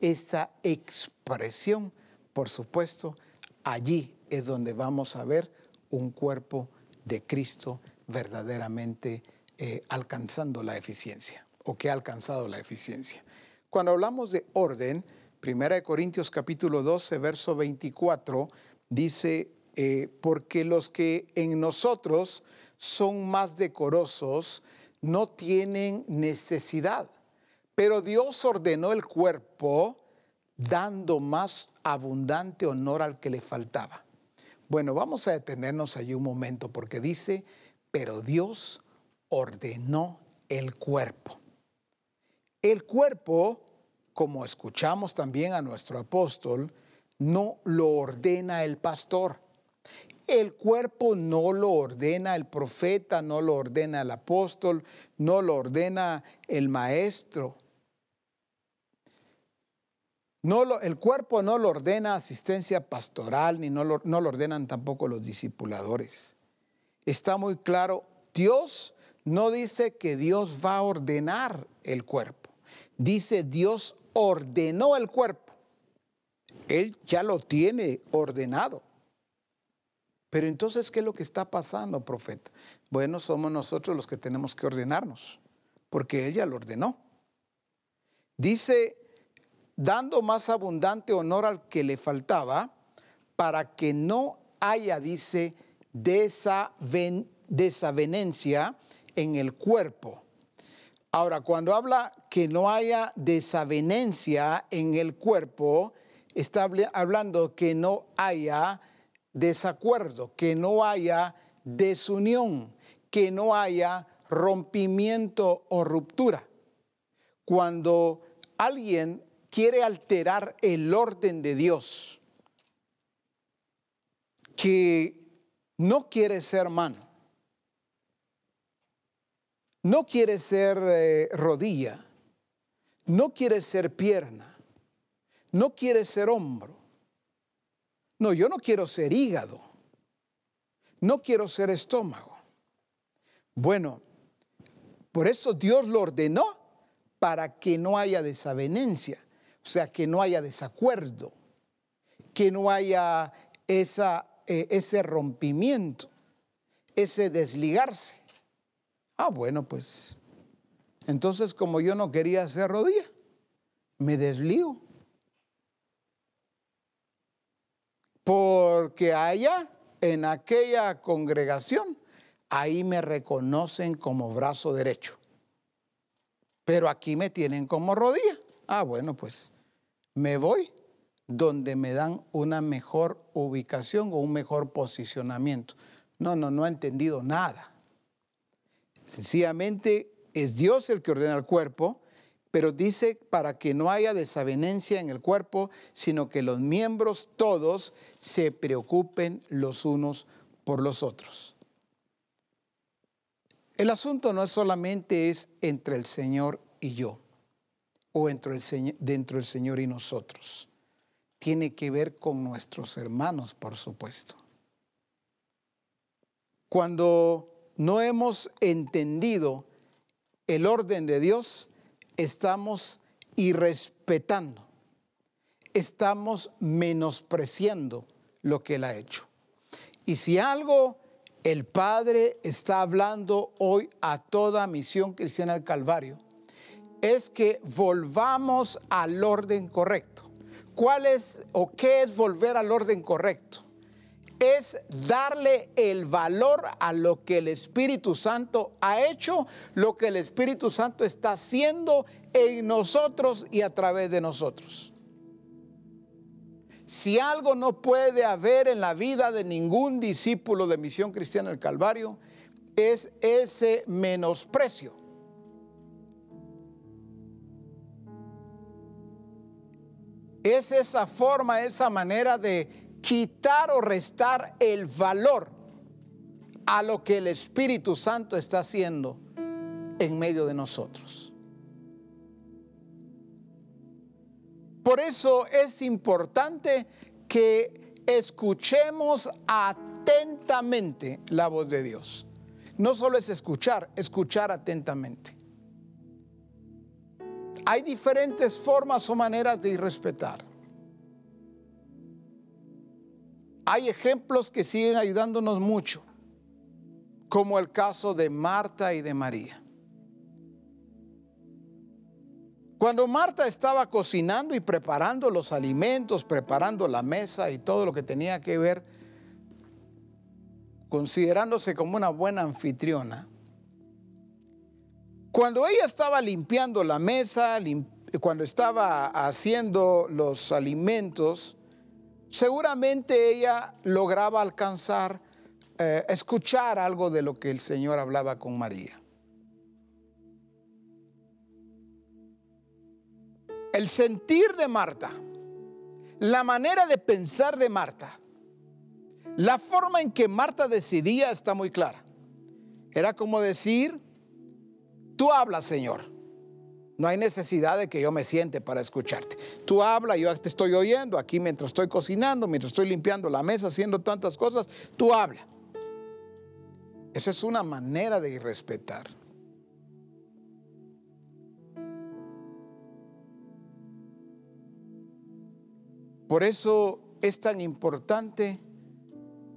esa expresión, por supuesto, allí es donde vamos a ver un cuerpo de Cristo verdaderamente eh, alcanzando la eficiencia o que ha alcanzado la eficiencia. Cuando hablamos de orden, 1 Corintios capítulo 12, verso 24, dice, eh, porque los que en nosotros son más decorosos no tienen necesidad, pero Dios ordenó el cuerpo dando más abundante honor al que le faltaba. Bueno, vamos a detenernos allí un momento porque dice, pero Dios ordenó el cuerpo. El cuerpo, como escuchamos también a nuestro apóstol, no lo ordena el pastor. El cuerpo no lo ordena el profeta, no lo ordena el apóstol, no lo ordena el maestro. No lo, el cuerpo no lo ordena asistencia pastoral, ni no lo, no lo ordenan tampoco los discipuladores. Está muy claro, Dios no dice que Dios va a ordenar el cuerpo. Dice Dios ordenó el cuerpo. Él ya lo tiene ordenado. Pero entonces, ¿qué es lo que está pasando, profeta? Bueno, somos nosotros los que tenemos que ordenarnos, porque Él ya lo ordenó. Dice, dando más abundante honor al que le faltaba, para que no haya, dice, desavenencia en el cuerpo. Ahora, cuando habla que no haya desavenencia en el cuerpo, está hablando que no haya desacuerdo, que no haya desunión, que no haya rompimiento o ruptura. Cuando alguien quiere alterar el orden de Dios, que no quiere ser mano, no quiere ser eh, rodilla, no quiere ser pierna, no quiere ser hombro. No, yo no quiero ser hígado, no quiero ser estómago. Bueno, por eso Dios lo ordenó para que no haya desavenencia, o sea, que no haya desacuerdo, que no haya eh, ese rompimiento, ese desligarse. Ah, bueno, pues entonces como yo no quería hacer rodilla, me desligo. Porque allá, en aquella congregación, ahí me reconocen como brazo derecho. Pero aquí me tienen como rodilla. Ah, bueno, pues me voy donde me dan una mejor ubicación o un mejor posicionamiento. No, no, no he entendido nada. Sencillamente es Dios el que ordena el cuerpo, pero dice para que no haya desavenencia en el cuerpo, sino que los miembros todos se preocupen los unos por los otros. El asunto no solamente es entre el Señor y yo, o entre el, dentro del Señor y nosotros. Tiene que ver con nuestros hermanos, por supuesto. Cuando no hemos entendido el orden de Dios, estamos irrespetando, estamos menospreciando lo que Él ha hecho. Y si algo el Padre está hablando hoy a toda misión cristiana del Calvario, es que volvamos al orden correcto. ¿Cuál es o qué es volver al orden correcto? es darle el valor a lo que el Espíritu Santo ha hecho, lo que el Espíritu Santo está haciendo en nosotros y a través de nosotros. Si algo no puede haber en la vida de ningún discípulo de Misión Cristiana del Calvario, es ese menosprecio. Es esa forma, esa manera de quitar o restar el valor a lo que el Espíritu Santo está haciendo en medio de nosotros. Por eso es importante que escuchemos atentamente la voz de Dios. No solo es escuchar, escuchar atentamente. Hay diferentes formas o maneras de irrespetar. hay ejemplos que siguen ayudándonos mucho, como el caso de Marta y de María. Cuando Marta estaba cocinando y preparando los alimentos, preparando la mesa y todo lo que tenía que ver, considerándose como una buena anfitriona, cuando ella estaba limpiando la mesa, cuando estaba haciendo los alimentos, seguramente ella lograba alcanzar, eh, escuchar algo de lo que el Señor hablaba con María. El sentir de Marta, la manera de pensar de Marta, la forma en que Marta decidía está muy clara. Era como decir, tú hablas, Señor. No hay necesidad de que yo me siente para escucharte. Tú habla, yo te estoy oyendo aquí mientras estoy cocinando, mientras estoy limpiando la mesa, haciendo tantas cosas. Tú habla. Esa es una manera de irrespetar. Por eso es tan importante,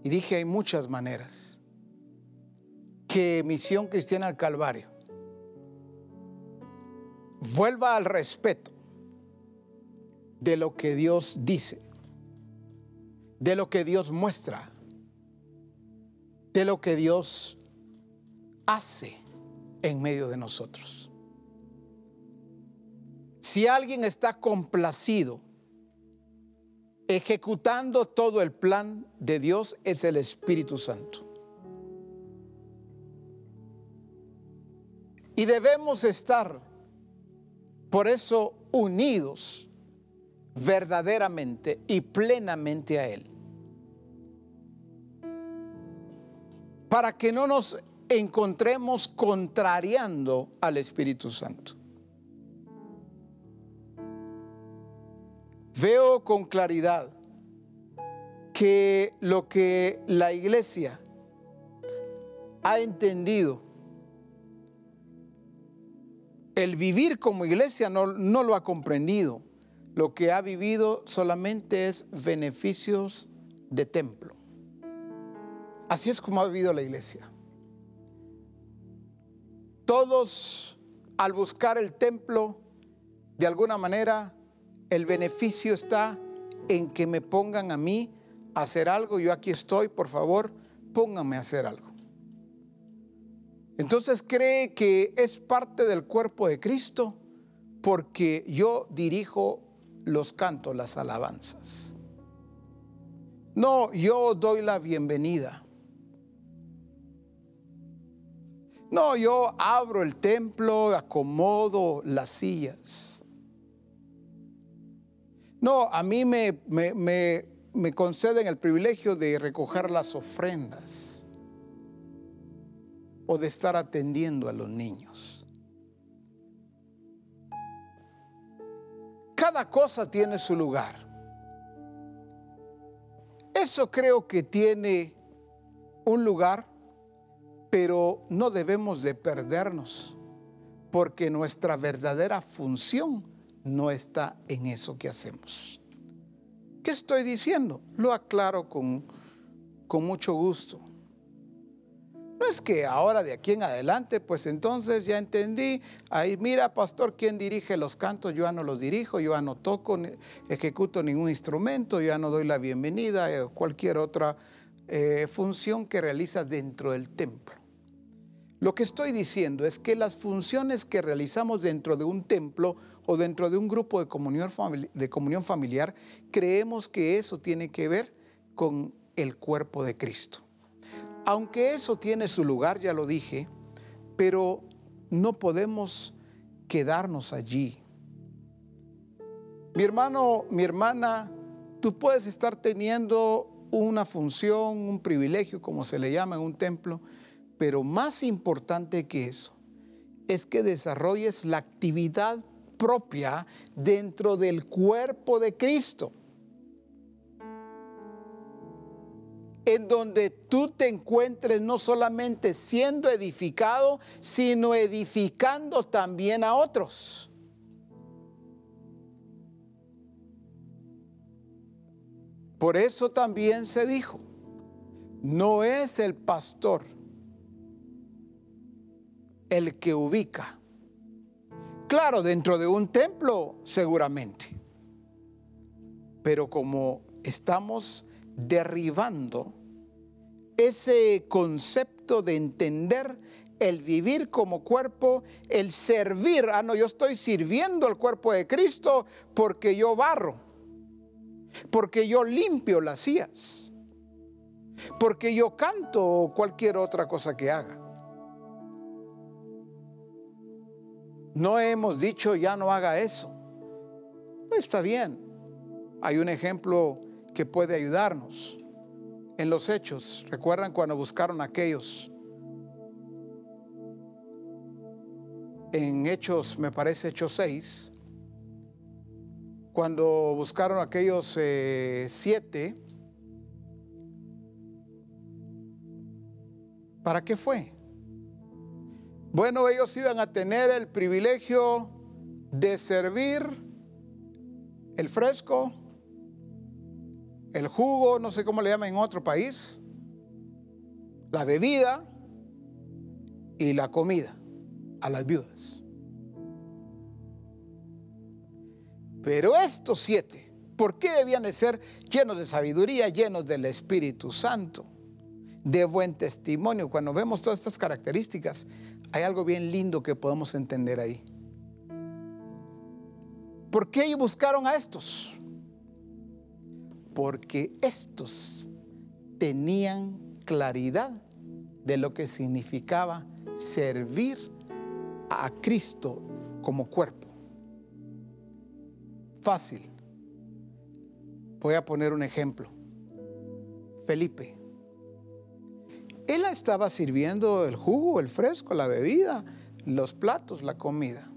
y dije hay muchas maneras, que Misión Cristiana al Calvario vuelva al respeto de lo que Dios dice, de lo que Dios muestra, de lo que Dios hace en medio de nosotros. Si alguien está complacido ejecutando todo el plan de Dios, es el Espíritu Santo. Y debemos estar por eso, unidos verdaderamente y plenamente a Él. Para que no nos encontremos contrariando al Espíritu Santo. Veo con claridad que lo que la iglesia ha entendido el vivir como iglesia no, no lo ha comprendido. Lo que ha vivido solamente es beneficios de templo. Así es como ha vivido la iglesia. Todos al buscar el templo, de alguna manera, el beneficio está en que me pongan a mí a hacer algo. Yo aquí estoy, por favor, pónganme a hacer algo. Entonces cree que es parte del cuerpo de Cristo porque yo dirijo los cantos, las alabanzas. No, yo doy la bienvenida. No, yo abro el templo, acomodo las sillas. No, a mí me, me conceden el privilegio de recoger las ofrendas o de estar atendiendo a los niños. Cada cosa tiene su lugar. Eso creo que tiene un lugar, pero no debemos de perdernos, porque nuestra verdadera función no está en eso que hacemos. ¿Qué estoy diciendo? Lo aclaro con, con mucho gusto. No es que ahora de aquí en adelante, pues entonces ya entendí, ahí mira, pastor, ¿quién dirige los cantos? Yo ya no los dirijo, yo ya no toco, ejecuto ningún instrumento, yo ya no doy la bienvenida, o eh, cualquier otra eh, función que realiza dentro del templo. Lo que estoy diciendo es que las funciones que realizamos dentro de un templo o dentro de un grupo de comunión familiar, creemos que eso tiene que ver con el cuerpo de Cristo. Aunque eso tiene su lugar, ya lo dije, pero no podemos quedarnos allí. Mi hermano, mi hermana, tú puedes estar teniendo una función, un privilegio, como se le llama en un templo, pero más importante que eso es que desarrolles la actividad propia dentro del cuerpo de Cristo. En donde tú te encuentres no solamente siendo edificado, sino edificando también a otros. Por eso también se dijo, no es el pastor el que ubica. Claro, dentro de un templo seguramente. Pero como estamos derribando ese concepto de entender el vivir como cuerpo, el servir. Ah, no, yo estoy sirviendo al cuerpo de Cristo porque yo barro, porque yo limpio las sillas, porque yo canto o cualquier otra cosa que haga. No hemos dicho ya no haga eso. Está bien. Hay un ejemplo que puede ayudarnos. En los hechos, ¿recuerdan cuando buscaron aquellos? En Hechos, me parece Hechos 6, cuando buscaron aquellos eh, siete, ¿para qué fue? Bueno, ellos iban a tener el privilegio de servir el fresco, el jugo, no sé cómo le llaman en otro país, la bebida y la comida a las viudas. Pero estos siete, ¿por qué debían de ser llenos de sabiduría, llenos del Espíritu Santo, de buen testimonio? Cuando vemos todas estas características, hay algo bien lindo que podemos entender ahí. ¿Por qué ellos buscaron a estos? Porque estos tenían claridad de lo que significaba servir a Cristo como cuerpo. Fácil. Voy a poner un ejemplo. Felipe. Él estaba sirviendo el jugo, el fresco, la bebida, los platos, la comida.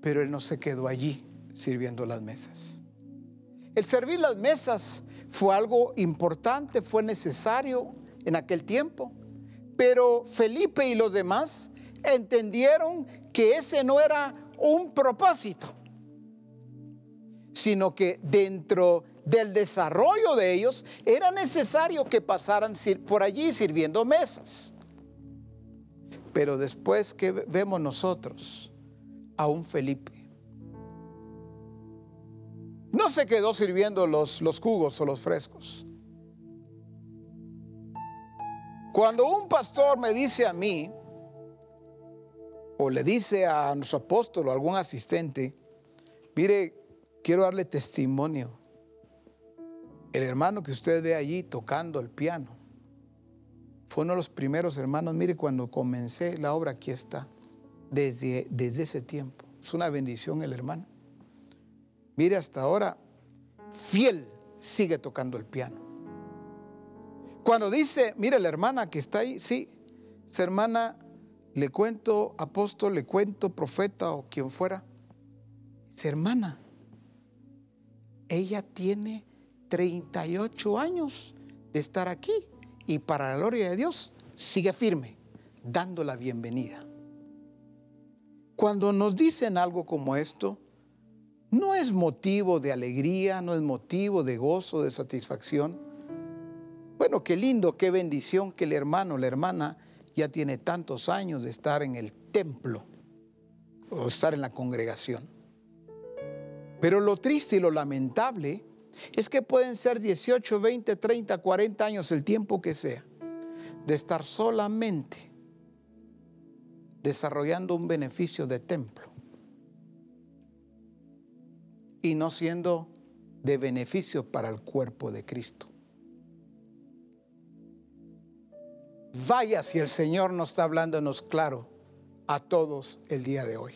Pero él no se quedó allí sirviendo las mesas. El servir las mesas fue algo importante, fue necesario en aquel tiempo. Pero Felipe y los demás entendieron que ese no era un propósito, sino que dentro del desarrollo de ellos era necesario que pasaran por allí sirviendo mesas. Pero después que vemos nosotros a un Felipe, no se quedó sirviendo los, los jugos o los frescos. Cuando un pastor me dice a mí, o le dice a nuestro apóstol o algún asistente, mire, quiero darle testimonio. El hermano que usted ve allí tocando el piano fue uno de los primeros hermanos. Mire, cuando comencé la obra, aquí está, desde, desde ese tiempo. Es una bendición el hermano. Mire, hasta ahora, fiel, sigue tocando el piano. Cuando dice, mire la hermana que está ahí, sí, esa hermana, le cuento apóstol, le cuento profeta o quien fuera. Esa hermana, ella tiene 38 años de estar aquí y para la gloria de Dios sigue firme, dando la bienvenida. Cuando nos dicen algo como esto, no es motivo de alegría, no es motivo de gozo, de satisfacción. Bueno, qué lindo, qué bendición que el hermano, la hermana ya tiene tantos años de estar en el templo o estar en la congregación. Pero lo triste y lo lamentable es que pueden ser 18, 20, 30, 40 años, el tiempo que sea, de estar solamente desarrollando un beneficio de templo y no siendo de beneficio para el cuerpo de Cristo. Vaya si el Señor nos está hablándonos claro a todos el día de hoy.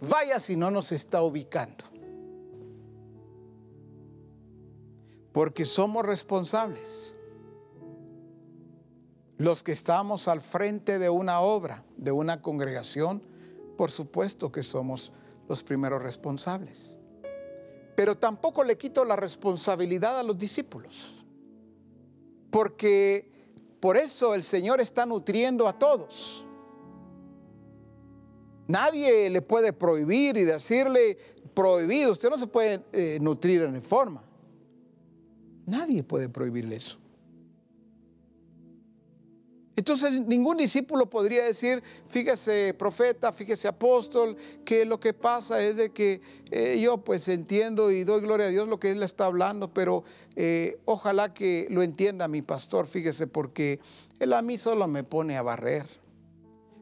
Vaya si no nos está ubicando. Porque somos responsables. Los que estamos al frente de una obra, de una congregación, por supuesto que somos los primeros responsables. Pero tampoco le quito la responsabilidad a los discípulos. Porque por eso el Señor está nutriendo a todos. Nadie le puede prohibir y decirle prohibido. Usted no se puede eh, nutrir en forma. Nadie puede prohibirle eso. Entonces ningún discípulo podría decir, fíjese profeta, fíjese apóstol, que lo que pasa es de que eh, yo pues entiendo y doy gloria a Dios lo que él está hablando, pero eh, ojalá que lo entienda mi pastor, fíjese, porque él a mí solo me pone a barrer.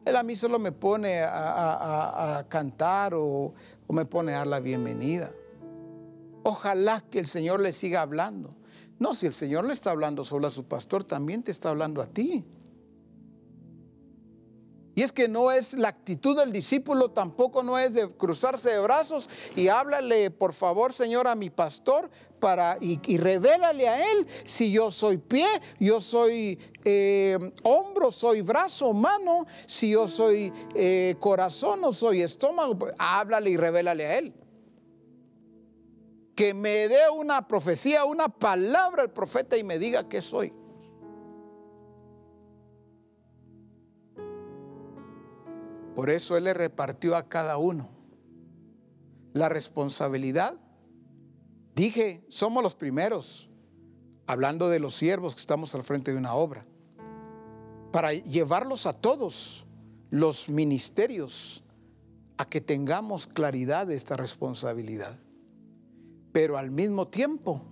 Él a mí solo me pone a, cantar o, o me pone a dar la bienvenida. Ojalá que el Señor le siga hablando. No, si el Señor le está hablando solo a su pastor, también te está hablando a ti. Y es que no es la actitud del discípulo, tampoco no es de cruzarse de brazos y háblale, por favor, Señor, a mi pastor para y, revélale a él si yo soy pie, yo soy eh, hombro, soy brazo, mano, si yo soy eh, corazón o soy estómago, pues, háblale y revélale a él. Que me dé una profecía, una palabra el profeta y me diga qué soy. Por eso Él le repartió a cada uno la responsabilidad. Dije, somos los primeros, hablando de los siervos que estamos al frente de una obra, para llevarlos a todos los ministerios a que tengamos claridad de esta responsabilidad. Pero al mismo tiempo,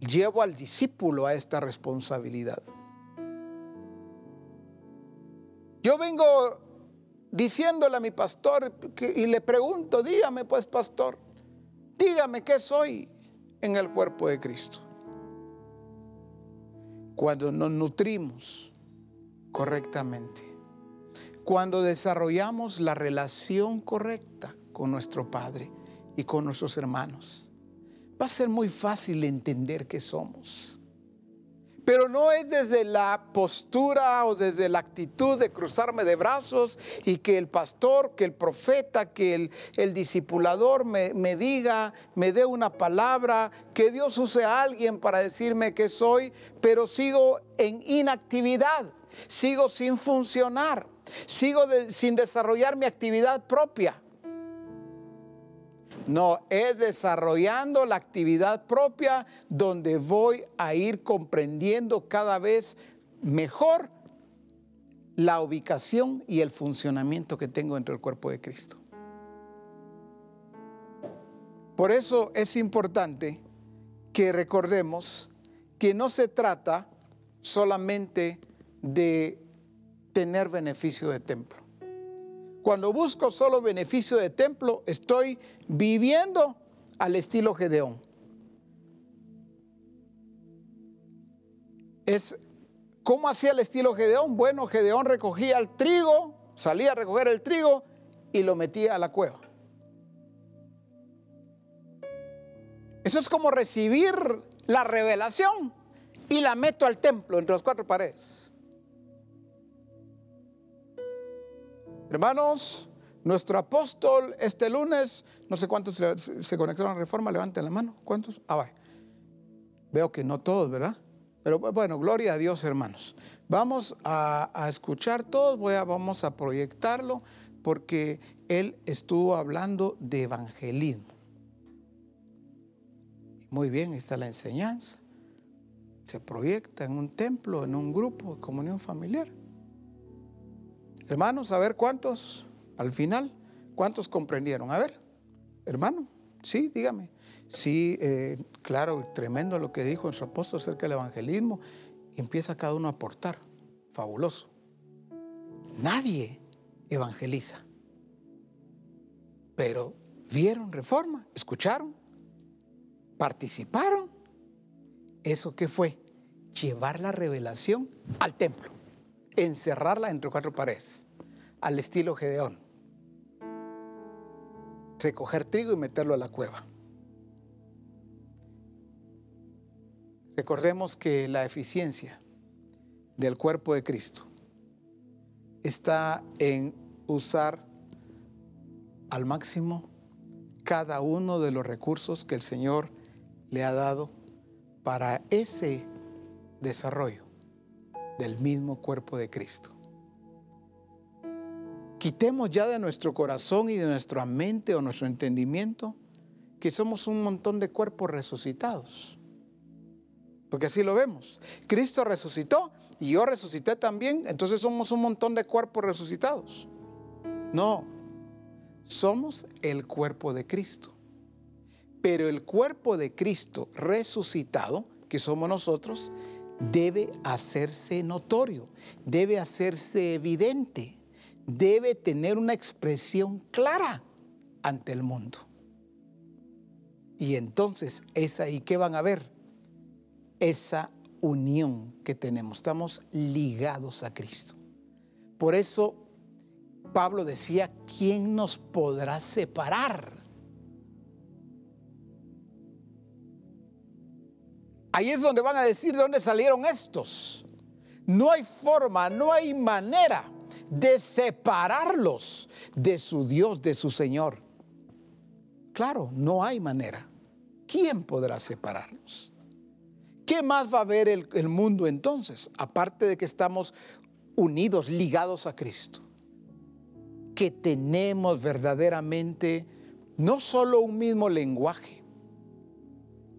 llevo al discípulo a esta responsabilidad. Yo vengo diciéndole a mi pastor y le pregunto, dígame pues pastor, dígame qué soy en el cuerpo de Cristo. Cuando nos nutrimos correctamente, cuando desarrollamos la relación correcta con nuestro Padre y con nuestros hermanos, va a ser muy fácil entender qué somos. Pero no es desde la postura o desde la actitud de cruzarme de brazos y que el pastor, que el profeta, que el, discipulador me, me, diga, me dé una palabra, que Dios use a alguien para decirme que soy, pero sigo en inactividad, sigo sin funcionar, sigo sin desarrollar mi actividad propia. No, es desarrollando la actividad propia donde voy a ir comprendiendo cada vez mejor la ubicación y el funcionamiento que tengo dentro del cuerpo de Cristo. Por eso es importante que recordemos que no se trata solamente de tener beneficio de templo. Cuando busco solo beneficio de templo, estoy viviendo al estilo Gedeón. Es ¿Cómo hacía el estilo Gedeón? Bueno, Gedeón recogía el trigo, salía a recoger el trigo y lo metía a la cueva. Eso es como recibir la revelación y la meto al templo entre las cuatro paredes. Hermanos, nuestro apóstol este lunes, no sé cuántos se conectaron a Reforma, levanten la mano. ¿Cuántos? Ah, va. Veo que no todos, ¿verdad? Pero bueno, gloria a Dios, hermanos. Vamos a, escuchar todos, voy a, vamos a proyectarlo, porque él estuvo hablando de evangelismo. Muy bien, está la enseñanza. Se proyecta en un templo, en un grupo de comunión familiar. Hermanos, a ver cuántos, al final, cuántos comprendieron. A ver, hermano, sí, dígame. Sí, eh, claro, tremendo lo que dijo nuestro apóstol acerca del evangelismo. empieza cada uno a aportar. Fabuloso. Nadie evangeliza. Pero vieron reforma, escucharon, participaron. ¿Eso qué fue? Llevar la revelación al templo encerrarla entre cuatro paredes, al estilo Gedeón. Recoger trigo y meterlo a la cueva. Recordemos que la eficiencia del cuerpo de Cristo está en usar al máximo cada uno de los recursos que el Señor le ha dado para ese desarrollo del mismo cuerpo de Cristo. Quitemos ya de nuestro corazón y de nuestra mente o nuestro entendimiento que somos un montón de cuerpos resucitados. Porque así lo vemos. Cristo resucitó y yo resucité también, entonces somos un montón de cuerpos resucitados. No, somos el cuerpo de Cristo. Pero el cuerpo de Cristo resucitado, que somos nosotros, debe hacerse notorio, debe hacerse evidente, debe tener una expresión clara ante el mundo. Y entonces es ahí que van a ver esa unión que tenemos. Estamos ligados a Cristo. Por eso Pablo decía, ¿quién nos podrá separar? Ahí es donde van a decir de dónde salieron estos. No hay forma, no hay manera de separarlos de su Dios, de su Señor. Claro, no hay manera. ¿Quién podrá separarnos? ¿Qué más va a ver el, el mundo entonces? Aparte de que estamos unidos, ligados a Cristo. Que tenemos verdaderamente no solo un mismo lenguaje,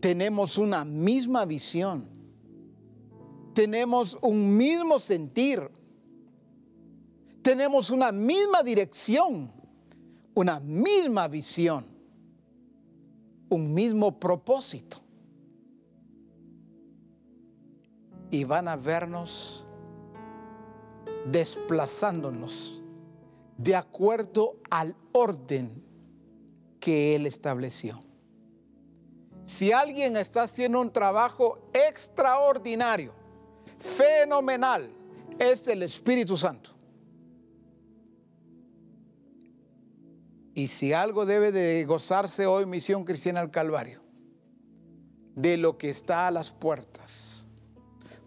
tenemos una misma visión, tenemos un mismo sentir, tenemos una misma dirección, una misma visión, un mismo propósito. Y van a vernos desplazándonos de acuerdo al orden que Él estableció. Si alguien está haciendo un trabajo extraordinario, fenomenal, es el Espíritu Santo. Y si algo debe de gozarse hoy Misión Cristiana al Calvario, de lo que está a las puertas,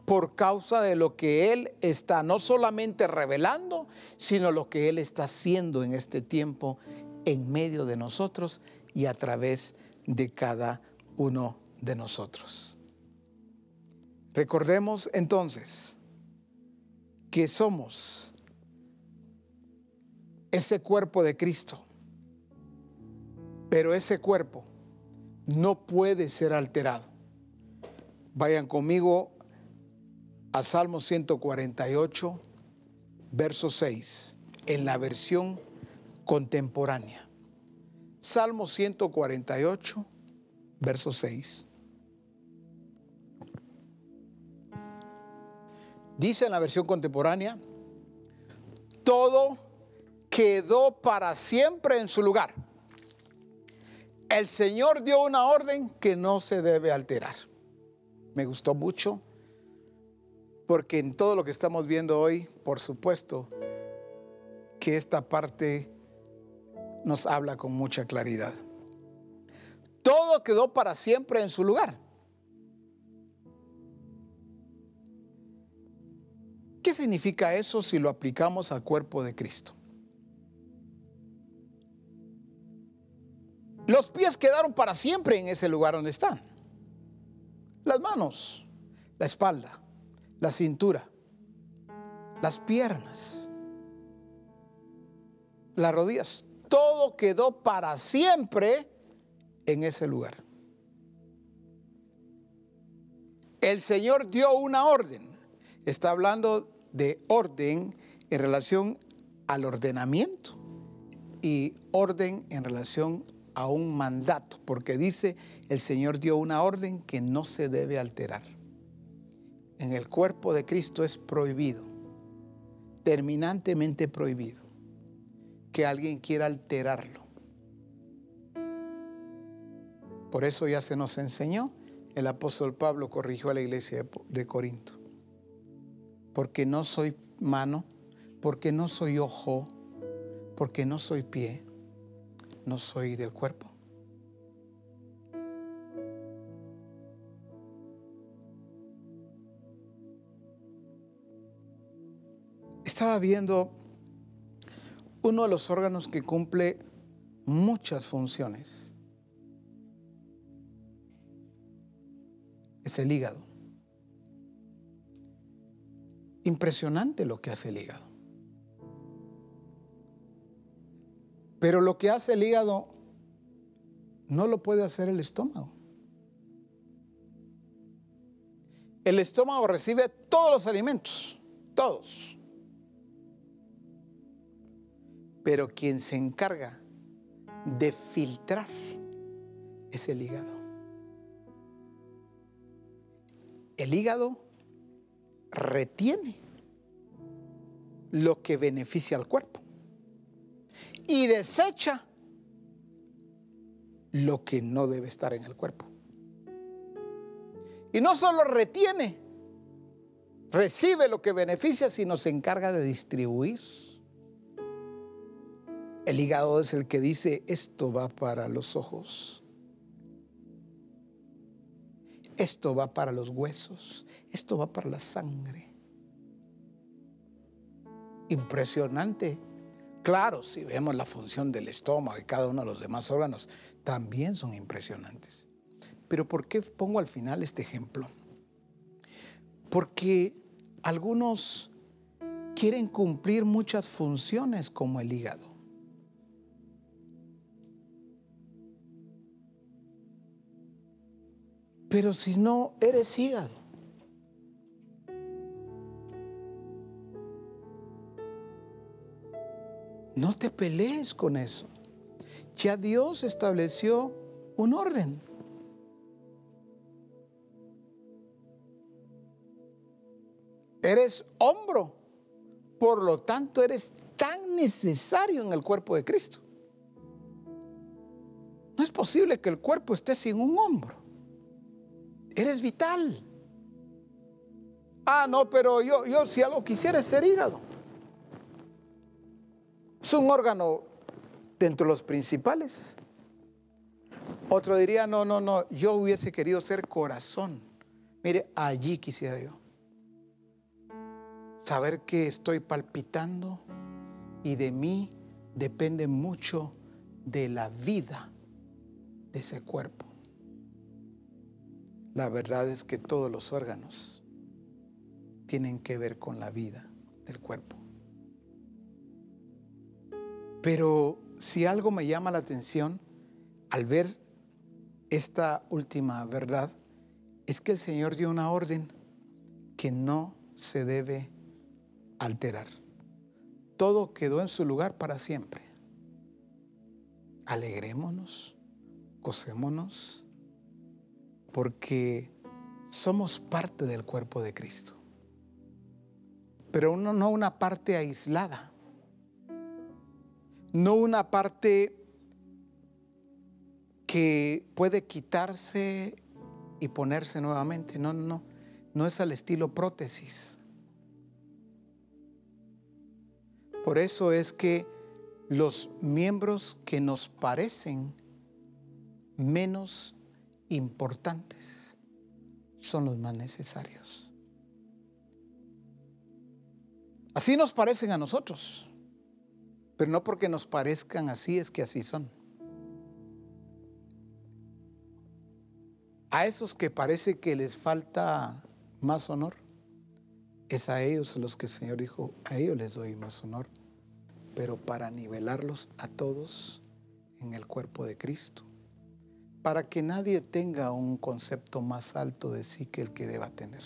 por causa de lo que Él está no solamente revelando, sino lo que Él está haciendo en este tiempo en medio de nosotros y a través de cada uno de nosotros. Recordemos entonces que somos ese cuerpo de Cristo, pero ese cuerpo no puede ser alterado. Vayan conmigo a Salmo 148, verso 6, en la versión contemporánea. Salmo 148, verso 6. Dice en la versión contemporánea, todo quedó para siempre en su lugar. El Señor dio una orden que no se debe alterar. Me gustó mucho porque en todo lo que estamos viendo hoy, por supuesto, que esta parte nos habla con mucha claridad todo quedó para siempre en su lugar. ¿Qué significa eso si lo aplicamos al cuerpo de Cristo? Los pies quedaron para siempre en ese lugar donde están. Las manos, la espalda, la cintura, las piernas, las rodillas, todo quedó para siempre en ese lugar. El Señor dio una orden. Está hablando de orden en relación al ordenamiento y orden en relación a un mandato, porque dice, el Señor dio una orden que no se debe alterar. En el cuerpo de Cristo es prohibido, terminantemente prohibido, que alguien quiera alterarlo. Por eso ya se nos enseñó, el apóstol Pablo corrigió a la iglesia de Corinto. Porque no soy mano, porque no soy ojo, porque no soy pie, no soy del cuerpo. Estaba viendo uno de los órganos que cumple muchas funciones es el hígado. Impresionante lo que hace el hígado. Pero lo que hace el hígado no lo puede hacer el estómago. El estómago recibe todos los alimentos, todos. Pero quien se encarga de filtrar es el hígado. El hígado retiene lo que beneficia al cuerpo y desecha lo que no debe estar en el cuerpo. Y no solo retiene, recibe lo que beneficia, sino se encarga de distribuir. El hígado es el que dice, esto va para los ojos, esto va para los huesos, esto va para la sangre. Impresionante. Claro, si vemos la función del estómago y cada uno de los demás órganos, también son impresionantes. Pero ¿por qué pongo al final este ejemplo? Porque algunos quieren cumplir muchas funciones como el hígado. Pero si no eres hígado, no te pelees con eso. Ya Dios estableció un orden. Eres hombro, por lo tanto eres tan necesario en el cuerpo de Cristo. No es posible que el cuerpo esté sin un hombro. Eres vital. Ah, no, pero yo, yo si algo quisiera es ser hígado. Es un órgano dentro de los principales. Otro diría, no, no, no, yo hubiese querido ser corazón. Mire, allí quisiera yo. Saber que estoy palpitando y de mí depende mucho de la vida de ese cuerpo. La verdad es que todos los órganos tienen que ver con la vida del cuerpo. Pero si algo me llama la atención al ver esta última verdad, es que el Señor dio una orden que no se debe alterar. Todo quedó en su lugar para siempre. Alegrémonos, gocémonos porque somos parte del cuerpo de Cristo. Pero no una parte aislada, no una parte que puede quitarse y ponerse nuevamente. No, no, no. No es al estilo prótesis. Por eso es que los miembros que nos parecen menos importantes son los más necesarios. Así nos parecen a nosotros, pero no porque nos parezcan así es que así son. A esos que parece que les falta más honor, es a ellos los que el Señor dijo, a ellos les doy más honor, pero para nivelarlos a todos en el cuerpo de Cristo para que nadie tenga un concepto más alto de sí que el que deba tener.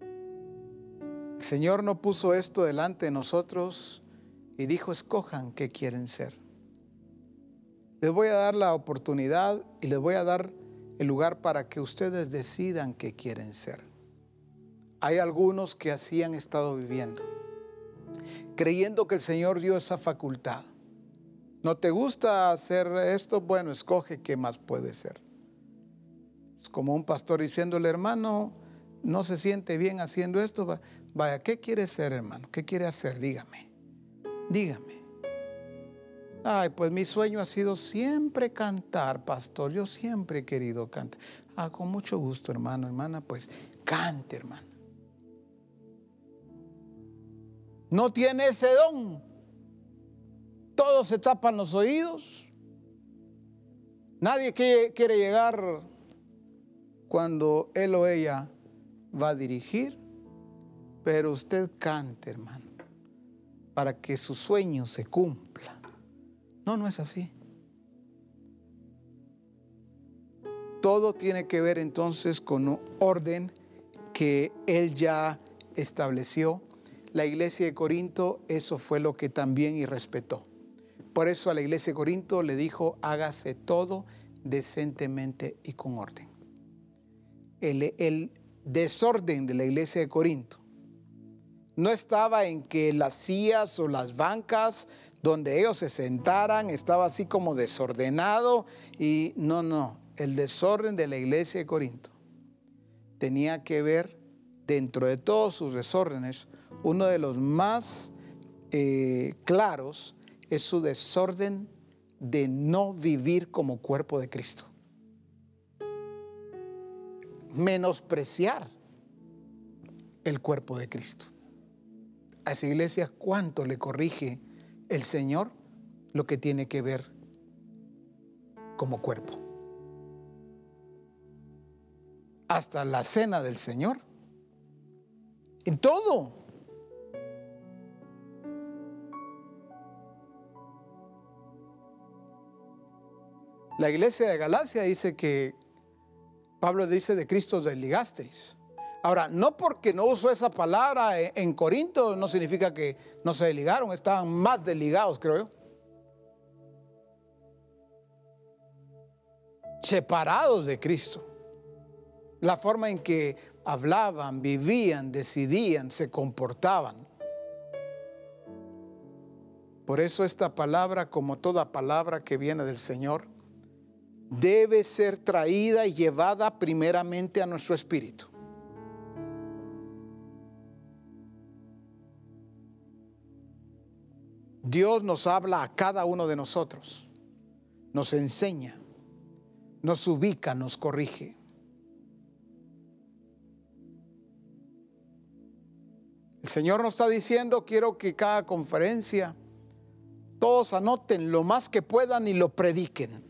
El Señor no puso esto delante de nosotros y dijo, escojan qué quieren ser. Les voy a dar la oportunidad y les voy a dar el lugar para que ustedes decidan qué quieren ser. Hay algunos que así han estado viviendo, creyendo que el Señor dio esa facultad. ¿No te gusta hacer esto? Bueno, escoge qué más puede ser. Es como un pastor diciéndole, hermano, no se siente bien haciendo esto. Vaya, ¿qué quiere ser, hermano? ¿Qué quiere hacer? Dígame. Dígame. Ay, pues mi sueño ha sido siempre cantar, pastor. Yo siempre he querido cantar. Ah, con mucho gusto, hermano, hermana, pues cante, hermano. No tiene ese don todos se tapan los oídos. Nadie quiere llegar cuando él o ella va a dirigir, pero usted cante, hermano, para que su sueño se cumpla. No, no es así. Todo tiene que ver entonces con un orden que él ya estableció. La iglesia de Corinto eso fue lo que también y respetó. Por eso a la iglesia de Corinto le dijo, hágase todo decentemente y con orden. El, desorden de la iglesia de Corinto no estaba en que las sillas o las bancas donde ellos se sentaran estaba así como desordenado y no, no, el desorden de la iglesia de Corinto tenía que ver dentro de todos sus desórdenes, uno de los más eh, claros es su desorden de no vivir como cuerpo de Cristo. Menospreciar el cuerpo de Cristo. A esa iglesia, ¿cuánto le corrige el Señor lo que tiene que ver como cuerpo? Hasta la cena del Señor. En todo. La iglesia de Galacia dice que Pablo dice de Cristo desligasteis. Ahora, no porque no usó esa palabra en Corinto, no significa que no se desligaron, estaban más desligados, creo yo. Separados de Cristo. La forma en que hablaban, vivían, decidían, se comportaban. Por eso esta palabra, como toda palabra que viene del Señor, debe ser traída y llevada primeramente a nuestro espíritu. Dios nos habla a cada uno de nosotros, nos enseña, nos ubica, nos corrige. El Señor nos está diciendo, quiero que cada conferencia todos anoten lo más que puedan y lo prediquen.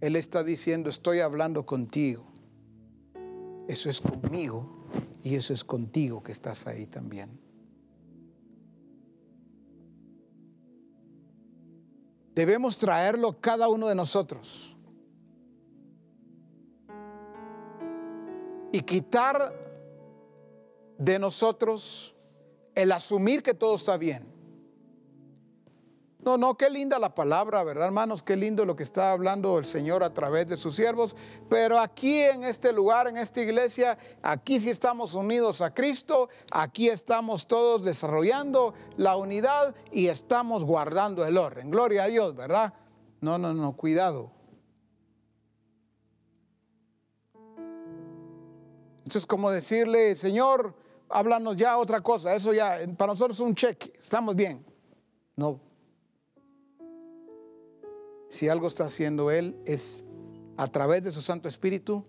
Él está diciendo, estoy hablando contigo. Eso es conmigo y eso es contigo que estás ahí también. debemos traerlo cada uno de nosotros. Y quitar de nosotros el asumir que todo está bien. No, no, qué linda la palabra, ¿verdad, hermanos? Qué lindo lo que está hablando el Señor a través de sus siervos. Pero aquí en este lugar, en esta iglesia, aquí sí estamos unidos a Cristo, aquí estamos todos desarrollando la unidad y estamos guardando el orden. Gloria a Dios, ¿verdad? No, no, no, cuidado. Eso es como decirle, Señor, háblanos ya otra cosa. Eso ya, para nosotros es un cheque, estamos bien. No, si algo está haciendo Él es a través de su Santo Espíritu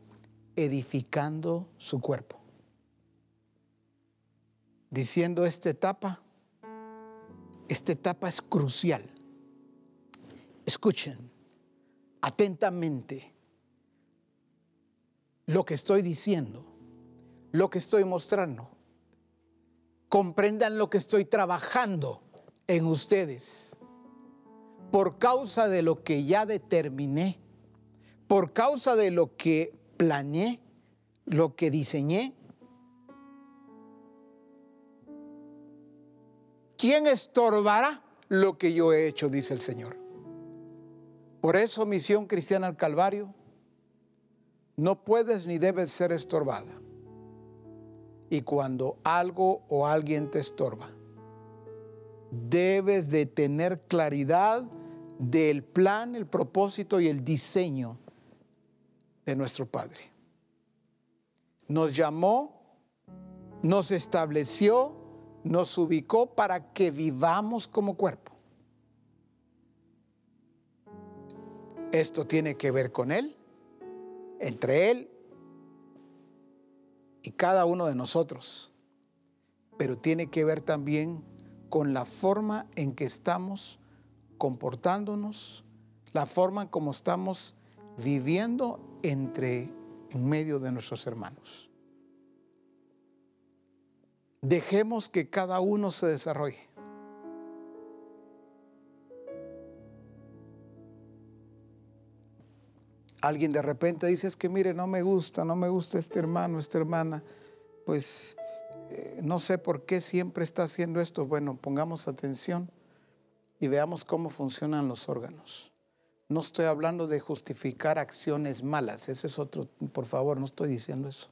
edificando su cuerpo. Diciendo esta etapa, esta etapa es crucial. Escuchen atentamente lo que estoy diciendo, lo que estoy mostrando. Comprendan lo que estoy trabajando en ustedes por causa de lo que ya determiné, por causa de lo que planeé, lo que diseñé. ¿Quién estorbará lo que yo he hecho? Dice el Señor. Por eso Misión Cristiana al Calvario no puedes ni debes ser estorbada. Y cuando algo o alguien te estorba, debes de tener claridad del plan, el propósito y el diseño de nuestro Padre. Nos llamó, nos estableció, nos ubicó para que vivamos como cuerpo. Esto tiene que ver con Él, entre Él y cada uno de nosotros, pero tiene que ver también con la forma en que estamos comportándonos, la forma como estamos viviendo entre en medio de nuestros hermanos. Dejemos que cada uno se desarrolle. Alguien de repente dice, es que mire, no me gusta, no me gusta este hermano, esta hermana. Pues eh, no sé por qué siempre está haciendo esto. Bueno, pongamos atención y veamos cómo funcionan los órganos. No estoy hablando de justificar acciones malas, eso es otro, por favor, no estoy diciendo eso.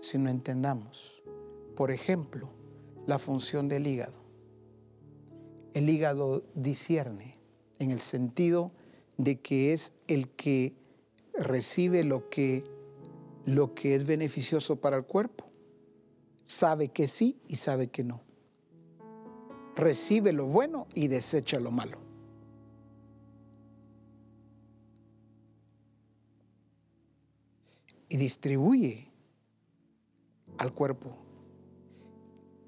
Sino entendamos, por ejemplo, la función del hígado. El hígado discierne en el sentido de que es el que recibe lo que, lo que es beneficioso para el cuerpo. Sabe que sí y sabe que no. Recibe lo bueno y desecha lo malo. Y distribuye al cuerpo.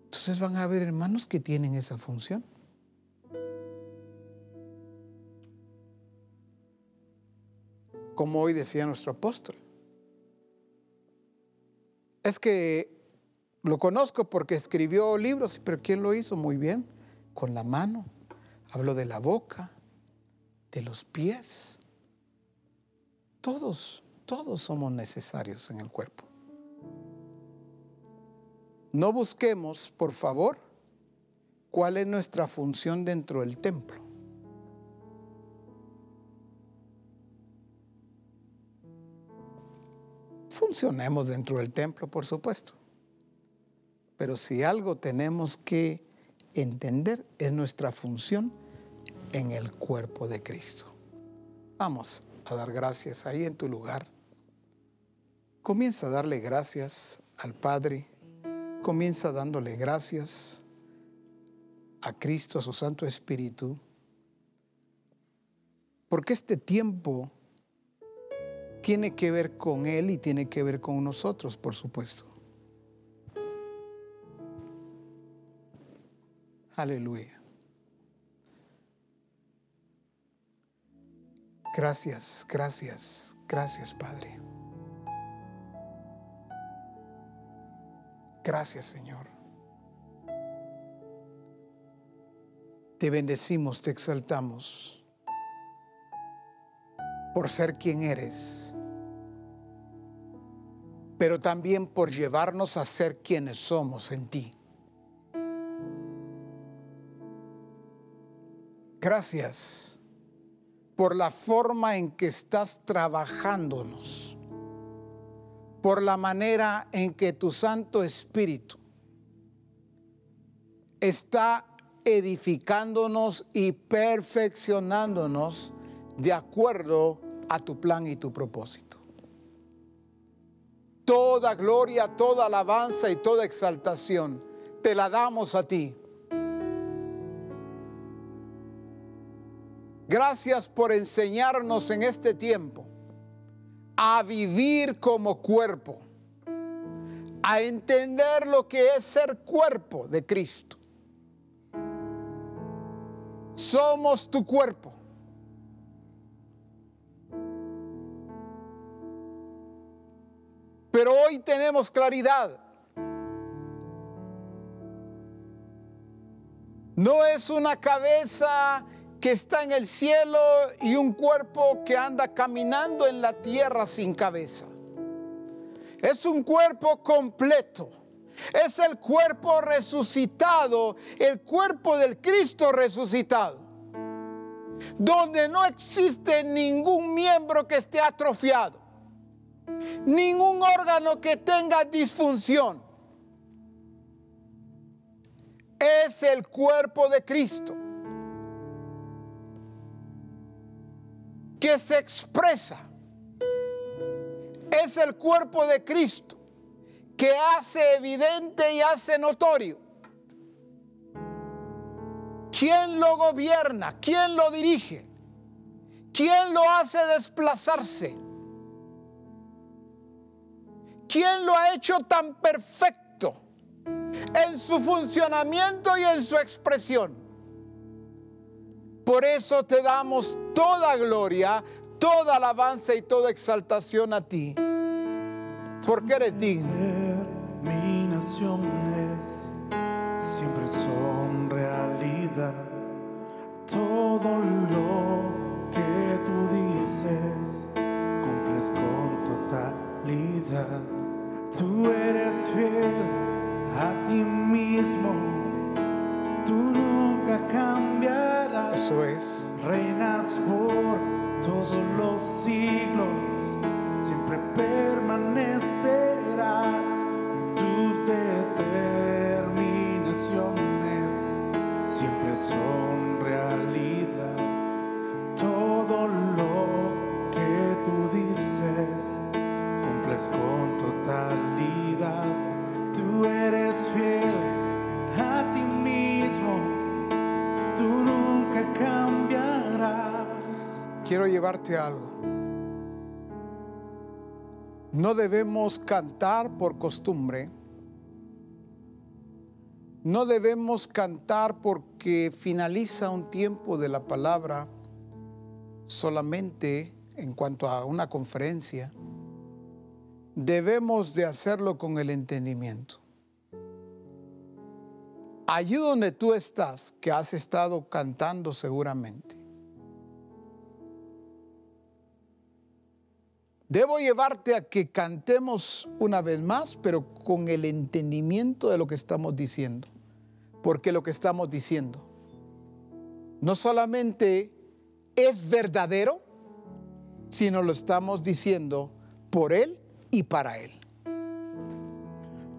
Entonces van a haber hermanos que tienen esa función. como hoy decía nuestro apóstol. Es que lo conozco porque escribió libros, pero ¿quién lo hizo? Muy bien, con la mano. Habló de la boca, de los pies. Todos, todos somos necesarios en el cuerpo. No busquemos, por favor, cuál es nuestra función dentro del templo. funcionemos dentro del templo, por supuesto. Pero si algo tenemos que entender es nuestra función en el cuerpo de Cristo. Vamos a dar gracias ahí en tu lugar. Comienza a darle gracias al Padre. Comienza dándole gracias a Cristo, a su Santo Espíritu. Porque este tiempo tiene que ver con Él y tiene que ver con nosotros, por supuesto. Aleluya. Gracias, gracias, gracias Padre. Gracias Señor. Te bendecimos, te exaltamos por ser quien eres pero también por llevarnos a ser quienes somos en ti. Gracias por la forma en que estás trabajándonos, por la manera en que tu Santo Espíritu está edificándonos y perfeccionándonos de acuerdo a tu plan y tu propósito. Toda gloria, toda alabanza y toda exaltación te la damos a ti. Gracias por enseñarnos en este tiempo a vivir como cuerpo, a entender lo que es ser cuerpo de Cristo. Somos tu cuerpo. Pero hoy tenemos claridad. No es una cabeza que está en el cielo y un cuerpo que anda caminando en la tierra sin cabeza. Es un cuerpo completo. Es el cuerpo resucitado, el cuerpo del Cristo resucitado. Donde no existe ningún miembro que esté atrofiado ningún órgano que tenga disfunción. Es el cuerpo de Cristo que se expresa. Es el cuerpo de Cristo que hace evidente y hace notorio. ¿Quién lo gobierna? ¿Quién lo dirige? ¿Quién lo hace desplazarse? ¿Quién lo ha hecho tan perfecto en su funcionamiento y en su expresión? Por eso te damos toda gloria, toda alabanza y toda exaltación a ti, porque eres digno. Eso es. reinas por todos los siglos, siempre permanecerás. Tus determinaciones siempre son realidad. Algo. No debemos cantar por costumbre. No debemos cantar porque finaliza un tiempo de la palabra solamente en cuanto a una conferencia. Debemos de hacerlo con el entendimiento. Allí donde tú estás, que has estado cantando seguramente. Debo llevarte a que cantemos una vez más, pero con el entendimiento de lo que estamos diciendo. Porque lo que estamos diciendo no solamente es verdadero, sino lo estamos diciendo por Él y para Él.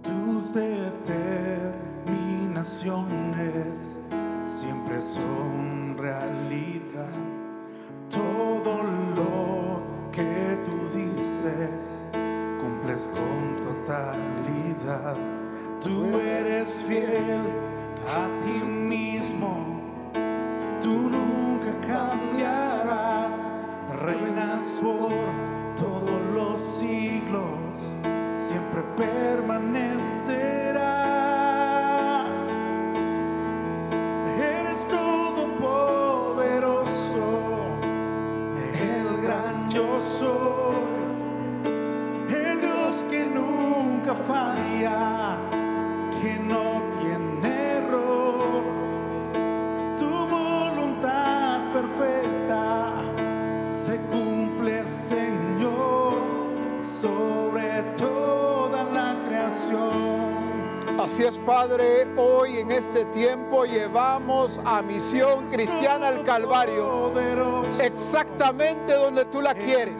Tus determinaciones siempre son realidad. Todo lo que cumples con totalidad. Tú eres fiel a ti mismo. Tú nunca cambiarás. Reinas por todos los siglos. Siempre permanecerás. Eres todopoderoso, el gran yo soy, nunca falla, que no tiene error. Tu voluntad perfecta se cumple, Señor, sobre toda la creación. Así es, Padre, hoy en este tiempo llevamos a Misión Cristiana al Calvario, exactamente donde tú la quieres.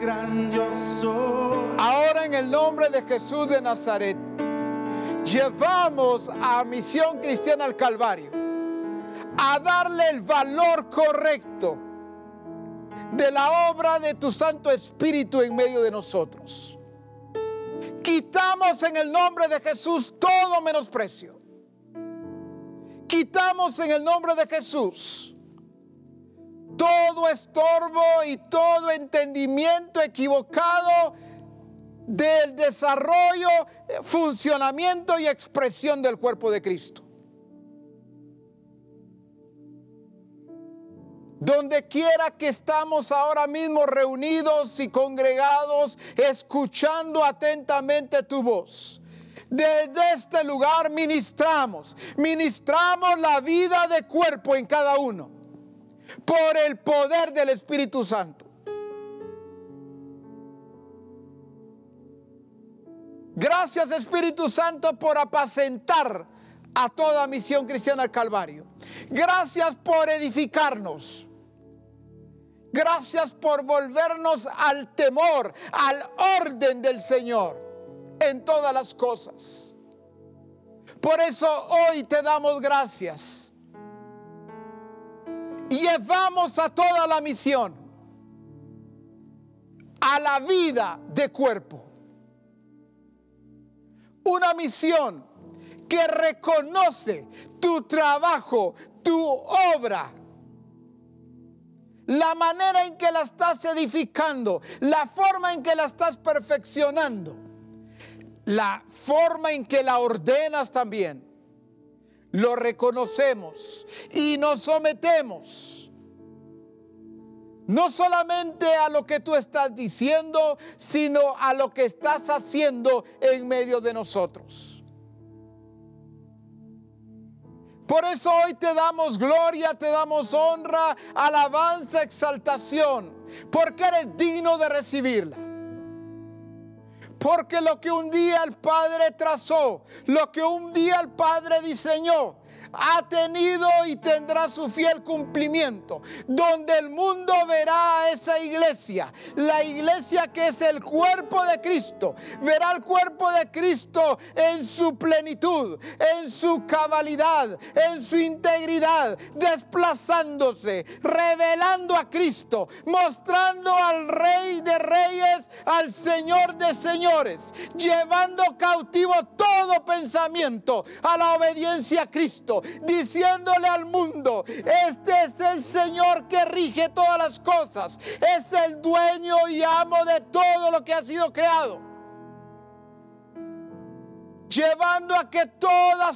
Ahora en el nombre de Jesús de Nazaret, llevamos a Misión Cristiana al Calvario a darle el valor correcto de la obra de tu Santo Espíritu en medio de nosotros. Quitamos en el nombre de Jesús todo menosprecio. Quitamos en el nombre de Jesús todo estorbo y todo entendimiento equivocado del desarrollo, eh, funcionamiento y expresión del cuerpo de Cristo. Donde quiera que estamos ahora mismo reunidos y congregados, escuchando atentamente tu voz. Desde este lugar ministramos, ministramos la vida de cuerpo en cada uno, por el poder del Espíritu Santo. Gracias Espíritu Santo por apacentar a toda misión cristiana al Calvario. Gracias por edificarnos. Gracias por volvernos al temor, al orden del Señor en todas las cosas. Por eso hoy te damos gracias. Llevamos a toda la misión a la vida de cuerpo. Una misión que reconoce tu trabajo, tu obra, la manera en que la estás edificando, la forma en que la estás perfeccionando, la forma en que la ordenas también. Lo reconocemos y nos sometemos. No solamente a lo que tú estás diciendo, sino a lo que estás haciendo en medio de nosotros. Por eso hoy te damos gloria, te damos honra, alabanza, exaltación, porque eres digno de recibirla. Porque lo que un día el Padre trazó, lo que un día el Padre diseñó, ha tenido y tendrá su fiel cumplimiento, donde el mundo verá a esa iglesia, la iglesia que es el cuerpo de Cristo, verá el cuerpo de Cristo en su plenitud, en su cabalidad, en su integridad, desplazándose, revelando a Cristo, mostrando al Rey de Reyes, al Señor de Señores, llevando cautivo todo pensamiento a la obediencia a Cristo, diciéndole al mundo, este es el Señor que rige todas las cosas, es el dueño y amo de todo lo que ha sido creado llevando a que toda,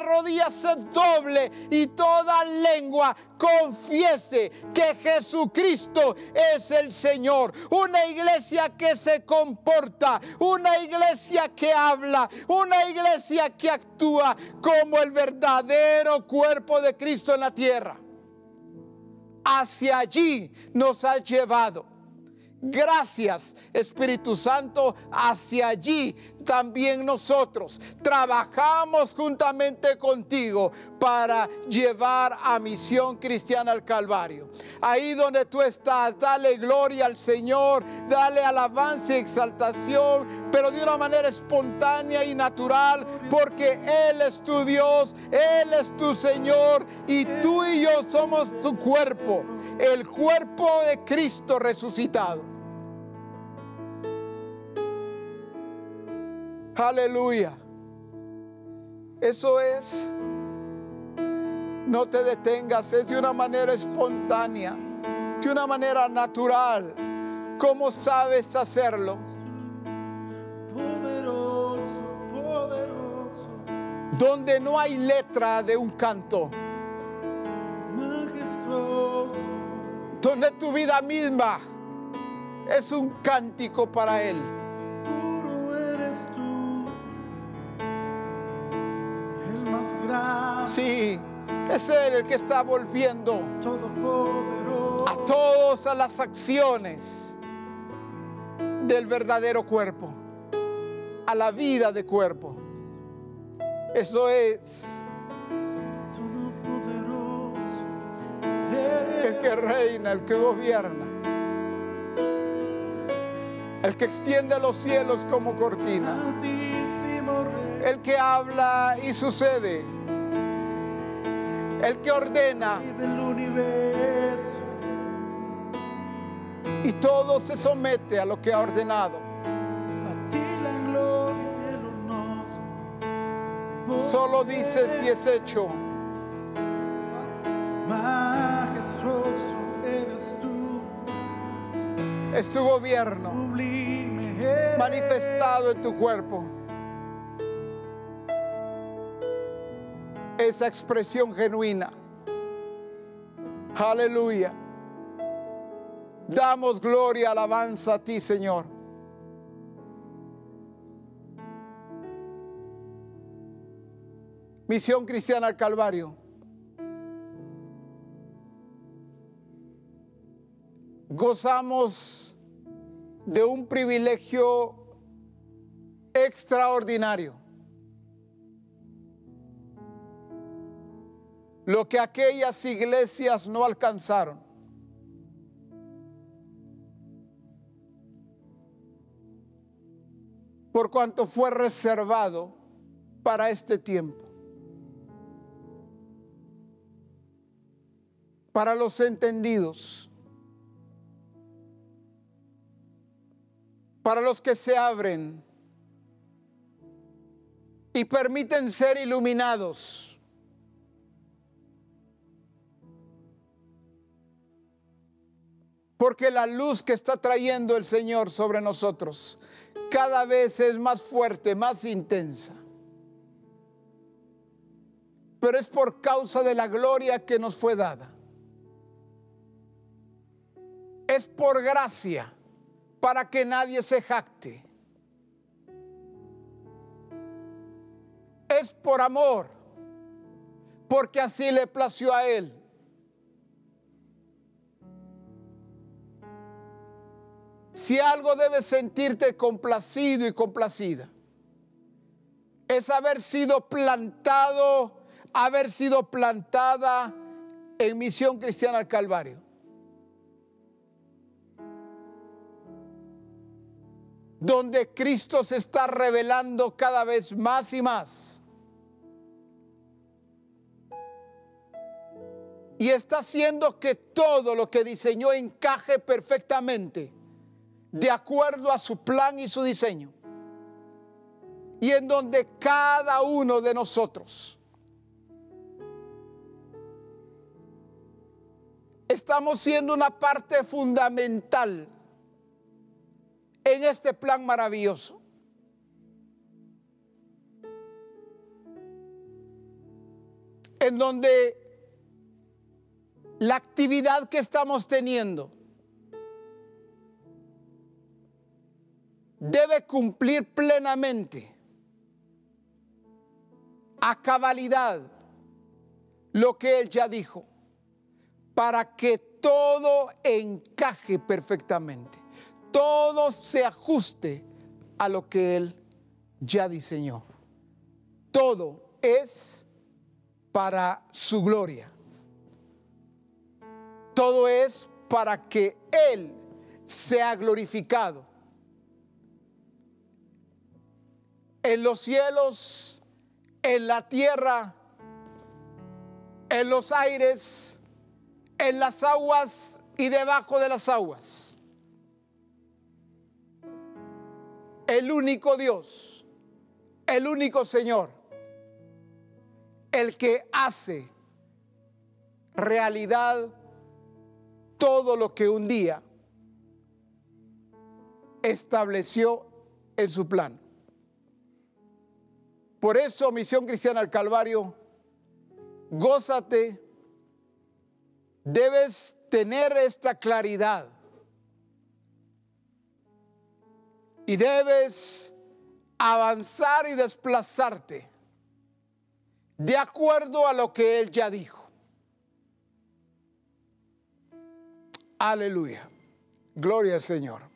rodilla se doble y toda lengua confiese que Jesucristo es el Señor. Una iglesia que se comporta, una iglesia que habla, una iglesia que actúa como el verdadero cuerpo de Cristo en la tierra. Hacia allí nos ha llevado. Gracias Espíritu Santo, hacia allí también nosotros trabajamos juntamente contigo para llevar a Misión Cristiana al Calvario. Ahí donde tú estás, dale gloria al Señor, dale alabanza y exaltación, pero de una manera espontánea y natural, porque Él es tu Dios, Él es tu Señor y tú y yo somos su cuerpo, el cuerpo de Cristo resucitado. Aleluya. Eso es. No te detengas, es de una manera espontánea, de una manera natural. ¿Cómo sabes hacerlo? Poderoso, poderoso. Donde no hay letra de un canto. Majestuoso. Donde tu vida misma es un cántico para Él. Sí, es Él el que está volviendo a todas las acciones del verdadero cuerpo, a la vida de cuerpo. Eso es el que reina, el que gobierna, el que extiende los cielos como cortina, el que habla y sucede el que ordena. Y todo se somete a lo que ha ordenado. Solo dices y es hecho. Majestuoso eres tú. Es tu gobierno manifestado en tu cuerpo. Esa expresión genuina. Aleluya. Damos gloria, alabanza a ti, Señor. Misión Cristiana al Calvario. Gozamos de un privilegio extraordinario. Lo que aquellas iglesias no alcanzaron. Por cuanto fue reservado para este tiempo. Para los entendidos. Para los que se abren y permiten ser iluminados Porque la luz que está trayendo el Señor sobre nosotros cada vez es más fuerte, más intensa. Pero es por causa de la gloria que nos fue dada. Es por gracia para que nadie se jacte. Es por amor, porque así le plació a Él. Si algo debes sentirte complacido y complacida, es haber sido plantado haber sido plantada en Misión Cristiana al Calvario. Donde Cristo se está revelando cada vez más y más. Y está haciendo que todo lo que diseñó encaje perfectamente de acuerdo a su plan y su diseño. Y en donde cada uno de nosotros estamos siendo una parte fundamental en este plan maravilloso. En donde la actividad que estamos teniendo debe cumplir plenamente a cabalidad lo que Él ya dijo, para que todo encaje perfectamente, todo se ajuste a lo que Él ya diseñó. Todo es para su gloria. Todo es para que Él sea glorificado en los cielos, en la tierra, en los aires, en las aguas y debajo de las aguas. El único Dios, el único Señor, el que hace realidad todo lo que un día estableció en su plan. Por eso, Misión Cristiana al Calvario, gózate, debes tener esta claridad y debes avanzar y desplazarte de acuerdo a lo que Él ya dijo. Aleluya. Gloria al Señor.